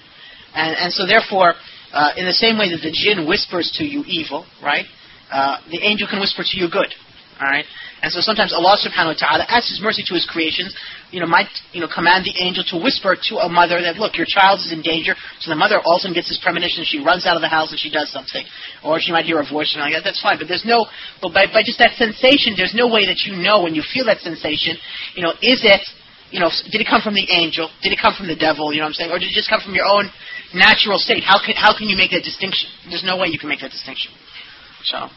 And, and so therefore, uh, in the same way that the jinn whispers to you evil, right? Uh, the angel can whisper to you good. All right? And so sometimes Allah subhanahu wa ta'ala, as His mercy to His creations, you know, might, you know, command the angel to whisper to a mother that, look, your child is in danger. So the mother also gets this premonition, she runs out of the house and she does something. Or she might hear a voice and like that, that's fine. But there's no, but by, by just that sensation, there's no way that you know when you feel that sensation, you know, is it, you know, did it come from the angel? Did it come from the devil? You know what I'm saying? Or did it just come from your own natural state. How can, how can you make that distinction? There's no way you can make that distinction. So,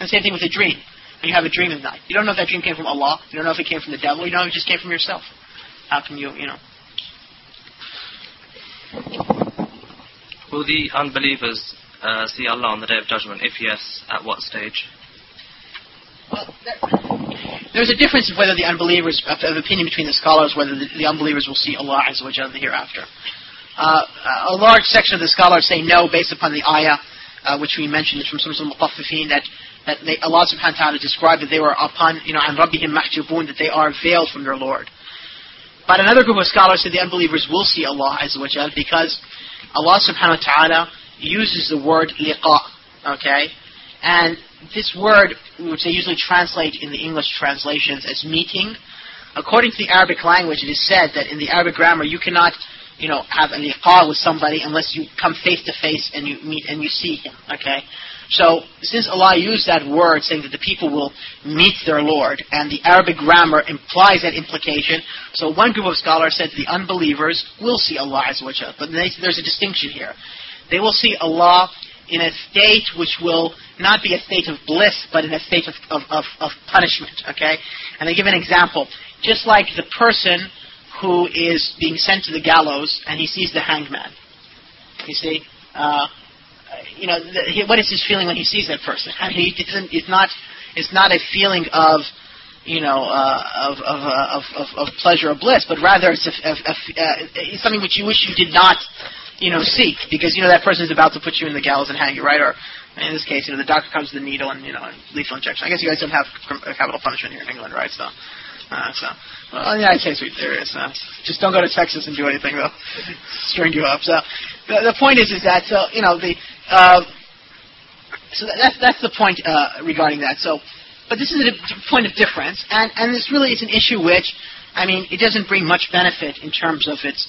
and same thing with a dream. When you have a dream at night, you don't know if that dream came from Allah. You don't know if it came from the devil. You don't know if it just came from yourself. How can you, you know? Will the unbelievers uh, see Allah on the Day of Judgment? If yes, at what stage? Well, there's a difference of whether the unbelievers, of, of opinion between the scholars, whether the, the unbelievers will see Allah Azza wa Jalla the hereafter. Uh, a large section of the scholars say no based upon the ayah, uh, which we mentioned is from some of the that, that they, Allah subhanahu wa ta'ala described that they were upon, you know, and rabbihim mahjubun, that they are veiled from their Lord. But another group of scholars say the unbelievers will see Allah Azza wa Jal because Allah subhanahu wa ta'ala uses the word liqa, okay? And this word, which they usually translate in the English translations as meeting, according to the Arabic language, it is said that in the Arabic grammar you cannot you know, have an liqa with somebody unless you come face to face and you meet and you see him. Okay? So, since Allah used that word saying that the people will meet their Lord, and the Arabic grammar implies that implication, so one group of scholars said the unbelievers will see Allah Azza wa But they, there's a distinction here. They will see Allah in a state which will not be a state of bliss, but in a state of, of, of, of punishment. Okay? And they give an example. Just like the person who is being sent to the gallows and he sees the hanged man. You see, uh, you know, the, he, what is his feeling when he sees that person? I mean, it isn't, it's not, it's not a feeling of, you know, uh, of, of, uh, of, of, of, pleasure or bliss, but rather it's, a, a, a, uh, it's something which you wish you did not, you know, seek because you know that person is about to put you in the gallows and hang you, right? Or in this case, you know, the doctor comes with the needle and you know, lethal injection. I guess you guys don't have capital punishment here in England, right? So. Uh, so, well, in the United States, there is. Uh, just don't go to Texas and do anything, though. String you up. So, the, the point is, is that so you know the. Uh, so that's that's the point uh, regarding that. So, but this is a point of difference, and and this really is an issue which, I mean, it doesn't bring much benefit in terms of its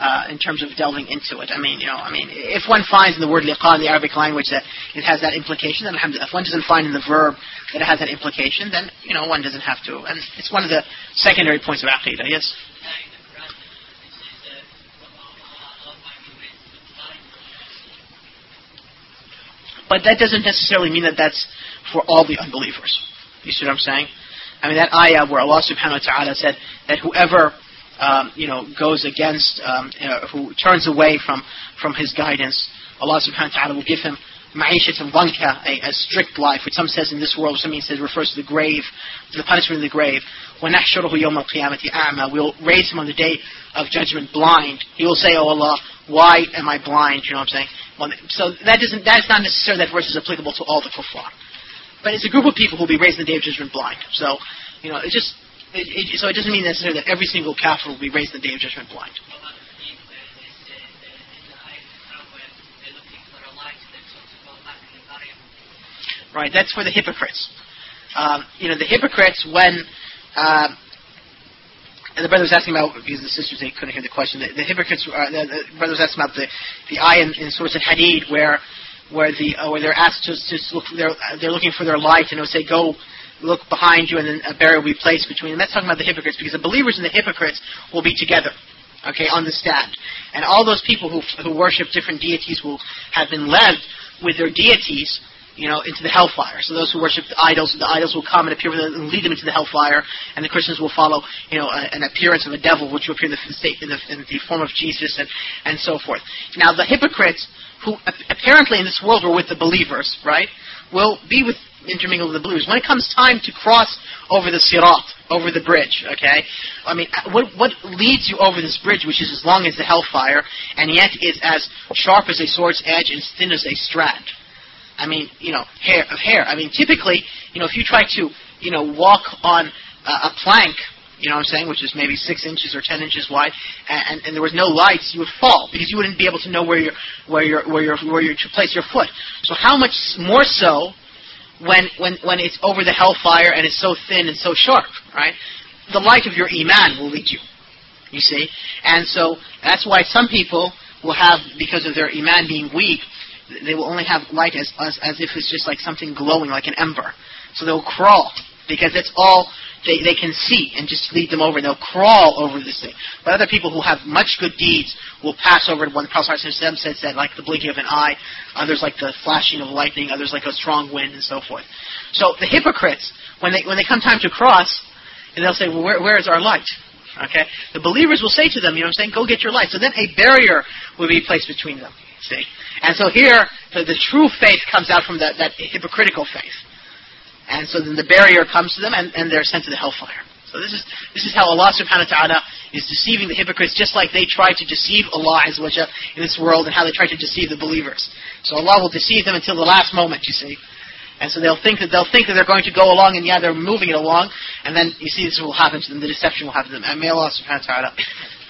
uh, in terms of delving into it. I mean, you know, I mean, if one finds in the word liqa in the Arabic language that it has that implication, then alhamdulillah. If one doesn't find in the verb that it has that implication, then, you know, one doesn't have to. And it's one of the secondary points of aqidah, yes? But that doesn't necessarily mean that that's for all the unbelievers. You see what I'm saying? I mean, that ayah where Allah subhanahu wa ta'ala said that whoever um, you know, goes against, um, uh, who turns away from, from his guidance, Allah subhanahu wa ta'ala will give him ma'ishatan dhanka, a, a strict life, which some says in this world, some says refers to the grave, to the punishment of the grave. وَنَحْشُرُهُ يَوْمَ الْقِيَامَةِ أَعْمَى We'll raise him on the day of judgment blind. He will say, Oh Allah, why am I blind? You know what I'm saying? Well, so that doesn't, that's not necessarily that verse is applicable to all the kuffar. But it's a group of people who will be raised in the day of judgment blind. So, you know, it's just it, it, so it doesn't mean necessarily that every single kafir will be raised in the day of judgment blind. right? That's for the hypocrites. Um, you know, the hypocrites when uh, and the brother was asking about because the sisters they couldn't hear the question. The, the hypocrites, uh, the, the brother was asking about the the ayah in, in Surah Al-Hadid where where the uh, where they're asked to just look they're they're looking for their light and it'll say go look behind you and then a barrier will be placed between them. That's talking about the hypocrites because the believers and the hypocrites will be together. Okay, on the stand. And all those people who who worship different deities will have been led with their deities you know, into the hellfire. So those who worship the idols, the idols will come and appear with them and lead them into the hellfire, and the Christians will follow, you know, a, an appearance of a devil, which will appear in the, in the, in the form of Jesus, and, and so forth. Now, the hypocrites, who apparently in this world were with the believers, right, will be with intermingled with the believers. When it comes time to cross over the sirat, over the bridge, okay? I mean, what, what leads you over this bridge, which is as long as the hellfire, and yet is as sharp as a sword's edge and thin as a strand? I mean, you know, hair of hair. I mean, typically, you know, if you try to, you know, walk on uh, a plank, you know what I'm saying, which is maybe six inches or ten inches wide, and, and there was no lights, you would fall because you wouldn't be able to know where you're, where you're, where you're, where you to place your foot. So how much more so when, when, when it's over the hellfire and it's so thin and so sharp, right? The light of your iman will lead you. You see, and so that's why some people will have, because of their iman being weak, they will only have light as, as, as if it's just like something glowing, like an ember. So they'll crawl, because it's all they, they can see and just lead them over. And they'll crawl over this thing. But other people who have much good deeds will pass over it. One The Prophet says that like the blinking of an eye, others like the flashing of lightning, others like a strong wind, and so forth. So the hypocrites, when they when they come time to cross, and they'll say, well, where, where is our light? Okay? The believers will say to them, you know what I'm saying, go get your light. So then a barrier will be placed between them. See? And so here, the, the true faith comes out from that, that hypocritical faith. And so then the barrier comes to them and, and they're sent to the hellfire. So this is this is how Allah subhanahu wa ta'ala is deceiving the hypocrites just like they try to deceive Allah in this world and how they try to deceive the believers. So Allah will deceive them until the last moment, you see. And so they'll think that they'll think that they're going to go along and yeah, they're moving it along, and then you see this will happen to them, the deception will happen to them. And may Allah subhanahu wa ta'ala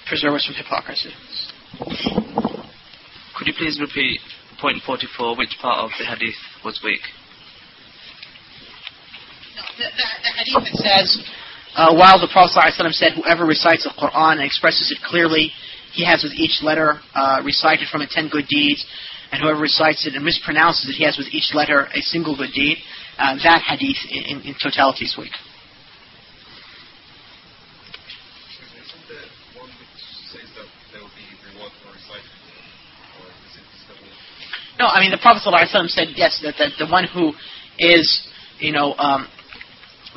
preserve us from hypocrisy. Could you please repeat point 44, which part of the hadith was weak? The, the hadith that says, uh, while the Prophet ﷺ said, whoever recites the Quran and expresses it clearly, he has with each letter uh, recited from it ten good deeds, and whoever recites it and mispronounces it, he has with each letter a single good deed. Uh, that hadith in, in, in totality is weak. No, I mean the Prophet ﷺ said yes that, that the one who is you know um,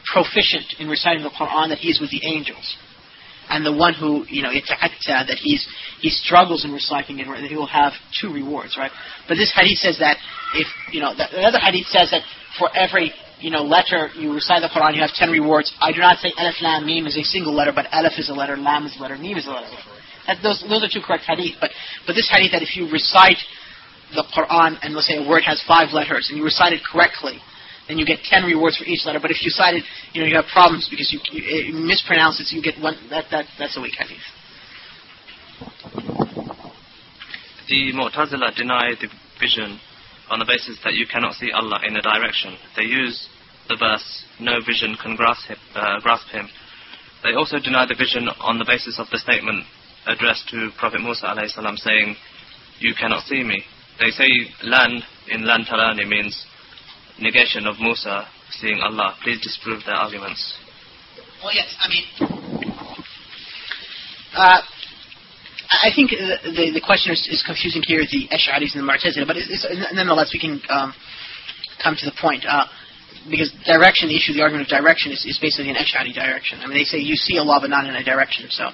proficient in reciting the Quran that he is with the angels, and the one who you know yata'atta that he's he struggles in reciting it that he will have two rewards, right? But this hadith says that if you know the, the other hadith says that for every you know letter you recite the Quran you have ten rewards. I do not say alif lam mim is a single letter, but alif is a letter, lam is a letter, mim is a letter. That, those those are two correct hadith. But but this hadith that if you recite the Quran and let's say a word has five letters and you recite it correctly, then you get ten rewards for each letter. But if you cite it, you know, you have problems because you, you, mispronounce it, so you get one. That that that's a weak hadith. The Mu'tazila deny the vision on the basis that you cannot see Allah in a direction. They use the verse, "No vision can grasp him." Uh, grasp him. They also deny the vision on the basis of the statement addressed to Prophet Musa alayhi saying, "You cannot see me." They say lan in lan tarani means negation of Musa seeing Allah. Please disprove their arguments. Well, yes, I mean, uh, I think the, the, the question is, is, confusing here the Ash'aris and the Mu'tazila, but it's, it's, nonetheless we can um, come to the point. Uh, because direction, the issue, the argument of direction is, is basically an Ash'ari direction. I mean, they say you see Allah but not in a direction. So,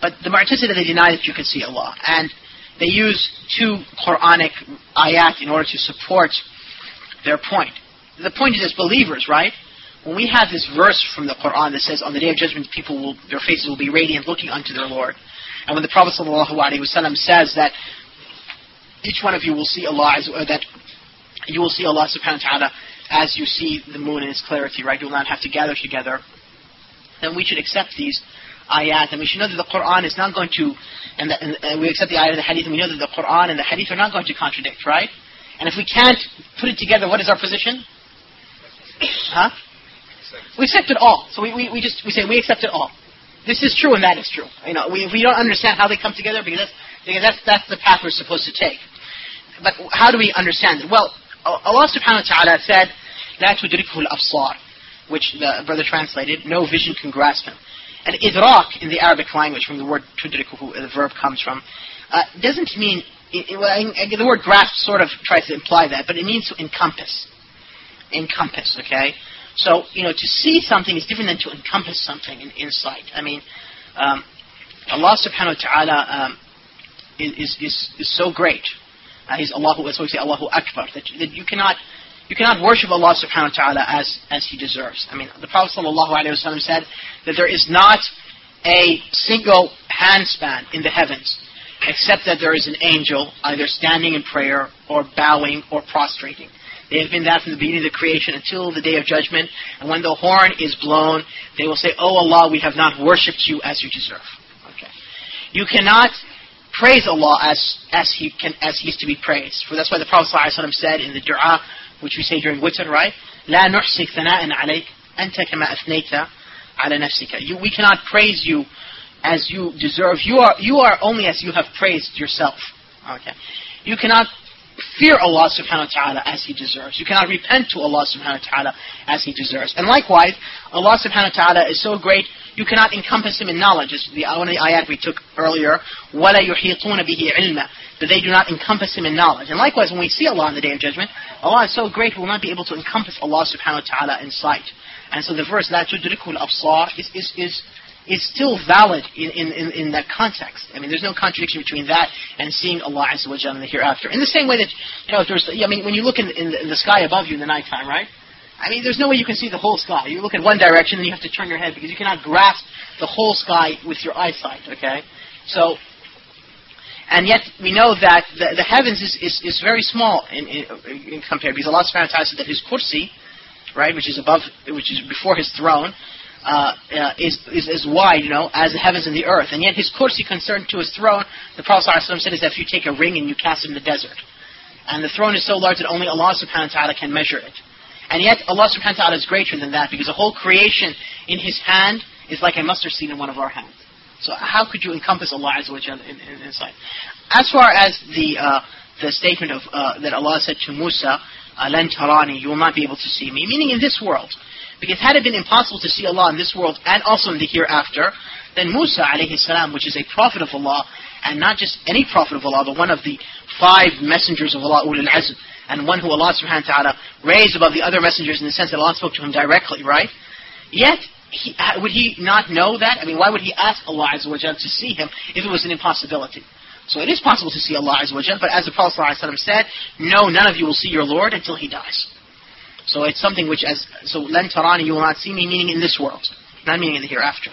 But the Mu'tazila, they deny that you can see Allah. And they use two Quranic ayat in order to support their point. The point is as believers, right? When we have this verse from the Quran that says, on the day of judgment, people will, their faces will be radiant looking unto their Lord. And when the Prophet ﷺ says that each one of you will see Allah, as, that you will see Allah subhanahu wa ta'ala as you see the moon in its clarity, right? You will not have to gather together. Then we should accept these ayat, and we should know that the Quran is not going to, and, the, and we accept the ayat of the hadith, and we know that the Quran and the hadith are not going to contradict, right? And if we can't put it together, what is our position? Huh? We accept it all. So we, we, we just we say we accept it all. This is true and that is true. You know, we, we don't understand how they come together because that's because that's that's the path we're supposed to take. But how do we understand it? Well, Allah subhanahu wa ta'ala said, لا تدركه الأبصار, which the brother translated, no vision can grasp him. And idrak in the Arabic language, from the word tudrikuhu, the verb comes from, uh, doesn't mean, it, it, the word grasp sort of tries to imply that, but it means to encompass. Encompass, okay? So, you know, to see something is different than to encompass something in insight. I mean, um, Allah subhanahu wa ta'ala um, is, is, is so great. Uh, he's Allahu, that's why we say Allahu Akbar, that, that you cannot you cannot worship Allah subhanahu wa ta'ala as, as He deserves. I mean, the Prophet sallallahu alayhi wa said that there is not a single handspan in the heavens except that there is an angel either standing in prayer or bowing or prostrating. They have been that from the beginning of the creation until the day of judgment. And when the horn is blown, they will say, Oh Allah, we have not worshipped you as you deserve. Okay. You cannot praise Allah as, as, he can, as He's to be praised. For that's why the Prophet ﷺ said in the dua which we say during witr, right? لا نحصي ثناء عليك أنت كما أثنيت على نفسك. You, we cannot praise you as you deserve. You are, you are only as you have praised yourself. Okay. You cannot fear Allah subhanahu wa ta'ala as He deserves. You cannot repent to Allah subhanahu wa ta'ala as He deserves. And likewise, Allah subhanahu wa ta'ala is so great, you cannot encompass Him in knowledge. As the, one of the ayat we took earlier, وَلَا يُحِيطُونَ بِهِ عِلْمًا That they do not encompass Him in knowledge. And likewise, when we see Allah on the Day of Judgment, Allah is so great, we will not be able to encompass Allah subhanahu wa ta'ala in sight. And so the verse, لَا تُدْرِكُ الْأَبْصَارِ is, is, is is still valid in, in, in, that context. I mean, there's no contradiction between that and seeing Allah Azza wa in the hereafter. In the same way that, you know, if there's, I mean, when you look in, in, the, in the sky above you in the nighttime, right? I mean, there's no way you can see the whole sky. You look in one direction and you have to turn your head because you cannot grasp the whole sky with your eyesight, okay? So, and yet we know that the, the heavens is, is, is very small in, in, in compared because Allah subhanahu wa ta'ala said that his kursi, right, which is above, which is before his throne, uh, uh, is, is as wide, you know, as the heavens and the earth. And yet his kursi concerned to his throne, the Prophet ﷺ said, is that if you take a ring and you cast it in the desert. And the throne is so large that only Allah subhanahu wa ta'ala can measure it. And yet Allah subhanahu wa ta'ala is greater than that because the whole creation in his hand is like a mustard seed in one of our hands. So how could you encompass Allah Azza wa in, in, inside? As far as the, uh, the statement of, uh, that Allah said to Musa, Lan tarani, you will not be able to see me, meaning in this world. Because had it been impossible to see Allah in this world and also in the hereafter, then Musa alayhi salam, which is a prophet of Allah, and not just any prophet of Allah, but one of the five messengers of Allah, ulul azm, and one who Allah subhanahu wa ta'ala raised above the other messengers in the sense that Allah spoke to him directly, right? Yet, he, uh, would he not know that? I mean, why would he ask Allah Azza wa to see him if it was an impossibility? So it is possible to see Allah Azza wa but as the Prophet said, no, none of you will see your Lord until he dies. So it's something which, as so lan tarani, you will not see me, meaning in this world, not meaning in the hereafter.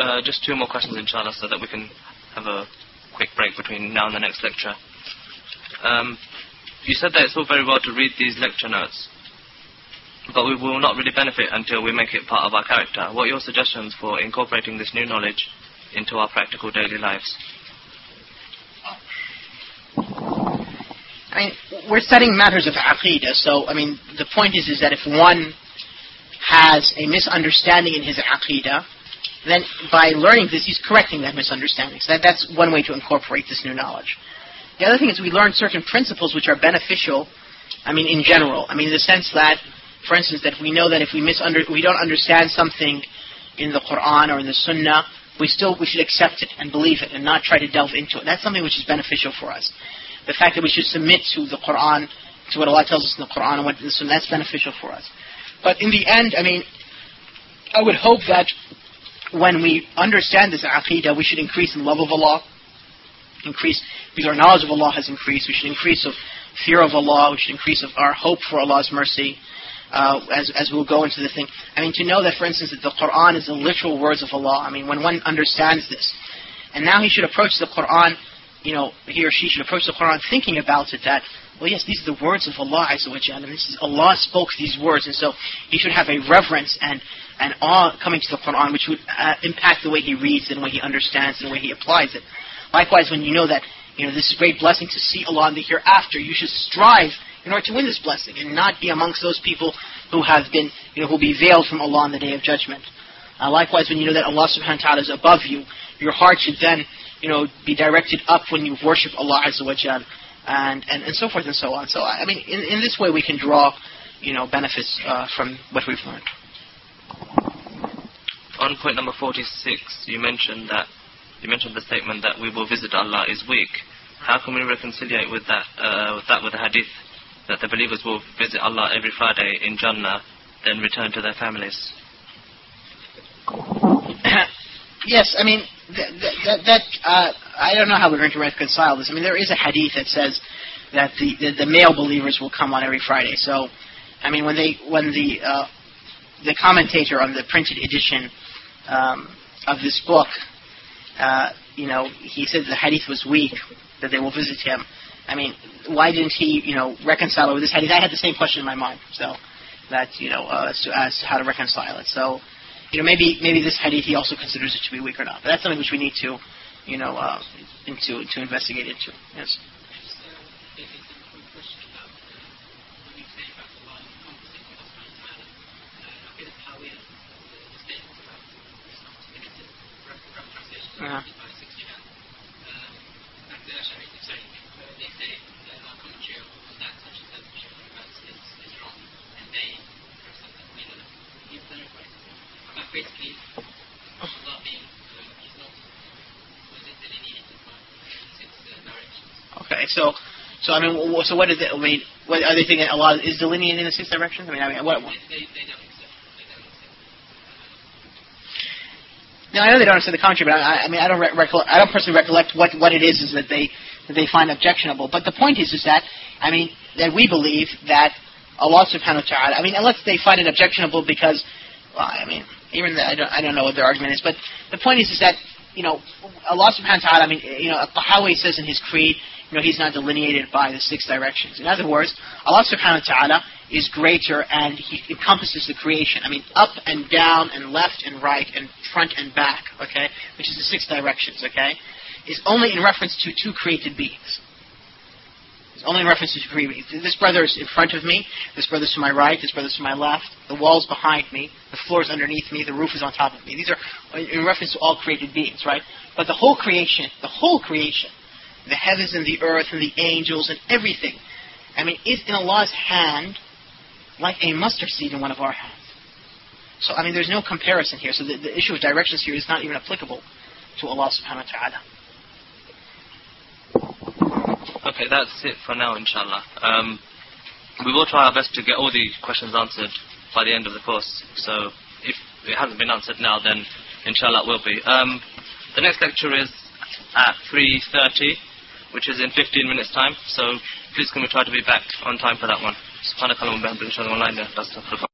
Uh, just two more questions, inshallah, so that we can have a quick break between now and the next lecture. Um, you said that it's all very well to read these lecture notes, but we will not really benefit until we make it part of our character. What are your suggestions for incorporating this new knowledge into our practical daily lives? I mean, we're studying matters of aqidah, so, I mean, the point is, is that if one has a misunderstanding in his aqidah, then by learning this, he's correcting that misunderstanding. So that, that's one way to incorporate this new knowledge. The other thing is we learn certain principles which are beneficial, I mean, in general. I mean, in the sense that, for instance, that we know that if we, misunder- we don't understand something in the Quran or in the Sunnah, we still we should accept it and believe it and not try to delve into it. That's something which is beneficial for us the fact that we should submit to the Quran, to what Allah tells us in the Quran and what Sunnah, that's beneficial for us. But in the end, I mean, I would hope that when we understand this aqidah, we should increase in love of Allah, increase, because our knowledge of Allah has increased, we should increase of fear of Allah, we should increase of our hope for Allah's mercy, uh, as, as we'll go into the thing. I mean, to know that, for instance, that the Quran is the literal words of Allah, I mean, when one understands this, and now he should approach the Quran you know, he or she should approach the Quran thinking about it that, well, yes, these are the words of Allah Azza this is, Allah spoke these words, and so he should have a reverence and, and awe coming to the Quran, which would uh, impact the way he reads and the way he understands and the way he applies it. Likewise, when you know that, you know, this is a great blessing to see Allah in the hereafter, you should strive in order to win this blessing and not be amongst those people who have been, you know, who will be veiled from Allah on the day of judgment. Uh, likewise, when you know that Allah subhanahu wa ta'ala is above you, your heart should then, you know, be directed up when you worship Allah Azza wa Jal, and, and, and so forth and so on. So, I mean, in, in this way we can draw, you know, benefits uh, from what we've learned. On point number 46, you mentioned that you mentioned the statement that we will visit Allah is weak. How can we reconcile with that uh, with that with the hadith that the believers will visit Allah every Friday in Jannah, then return to their families? Yes, I mean that, that, that uh, I don't know how we're going to reconcile this. I mean, there is a hadith that says that the, the, the male believers will come on every Friday. So, I mean, when they when the uh, the commentator on the printed edition um, of this book, uh, you know, he said the hadith was weak, that they will visit him. I mean, why didn't he, you know, reconcile it with this hadith? I had the same question in my mind, so that you know, uh, as, to, as to how to reconcile it. So, you know, maybe maybe this hadith he also considers it to be weak or not. But that's something which we need to, you know, uh, into to investigate into. Yes. Uh-huh. Okay, so, so I mean, so what is it? I mean, what, are they thinking Allah is delineated in the six directions? I mean, I mean, what? what? No, I know they don't understand the commentary, but I, I mean, I don't re- recollect. I don't personally recollect what what it is is that they that they find objectionable. But the point is, is that I mean, that we believe that Allah Subhanahu wa Taala. I mean, unless they find it objectionable because, well, I mean, even the, I don't I don't know what their argument is, but the point is, is that you know, Allah Subhanahu wa Taala. I mean, you know, Tahawi says in his creed, you know, he's not delineated by the six directions. In other words, Allah Subhanahu wa Taala is greater and he encompasses the creation. I mean, up and down and left and right and front and back, okay, which is the six directions, okay, is only in reference to two created beings. Only in reference to two. This brother is in front of me, this brother's to my right, this brother's to my left, the wall's behind me, the floor's underneath me, the roof is on top of me. These are in reference to all created beings, right? But the whole creation, the whole creation, the heavens and the earth and the angels and everything, I mean, is in Allah's hand like a mustard seed in one of our hands. So, I mean, there's no comparison here. So the, the issue of directions here is not even applicable to Allah subhanahu wa ta'ala. Okay, that's it for now, inshallah. Um, we will try our best to get all the questions answered by the end of the course. So if it hasn't been answered now, then inshallah it will be. Um, the next lecture is at 3.30, which is in 15 minutes' time. So please can we try to be back on time for that one. سبحانك اللهم وبحمدك اشهد ان لا اله الا انت استغفرك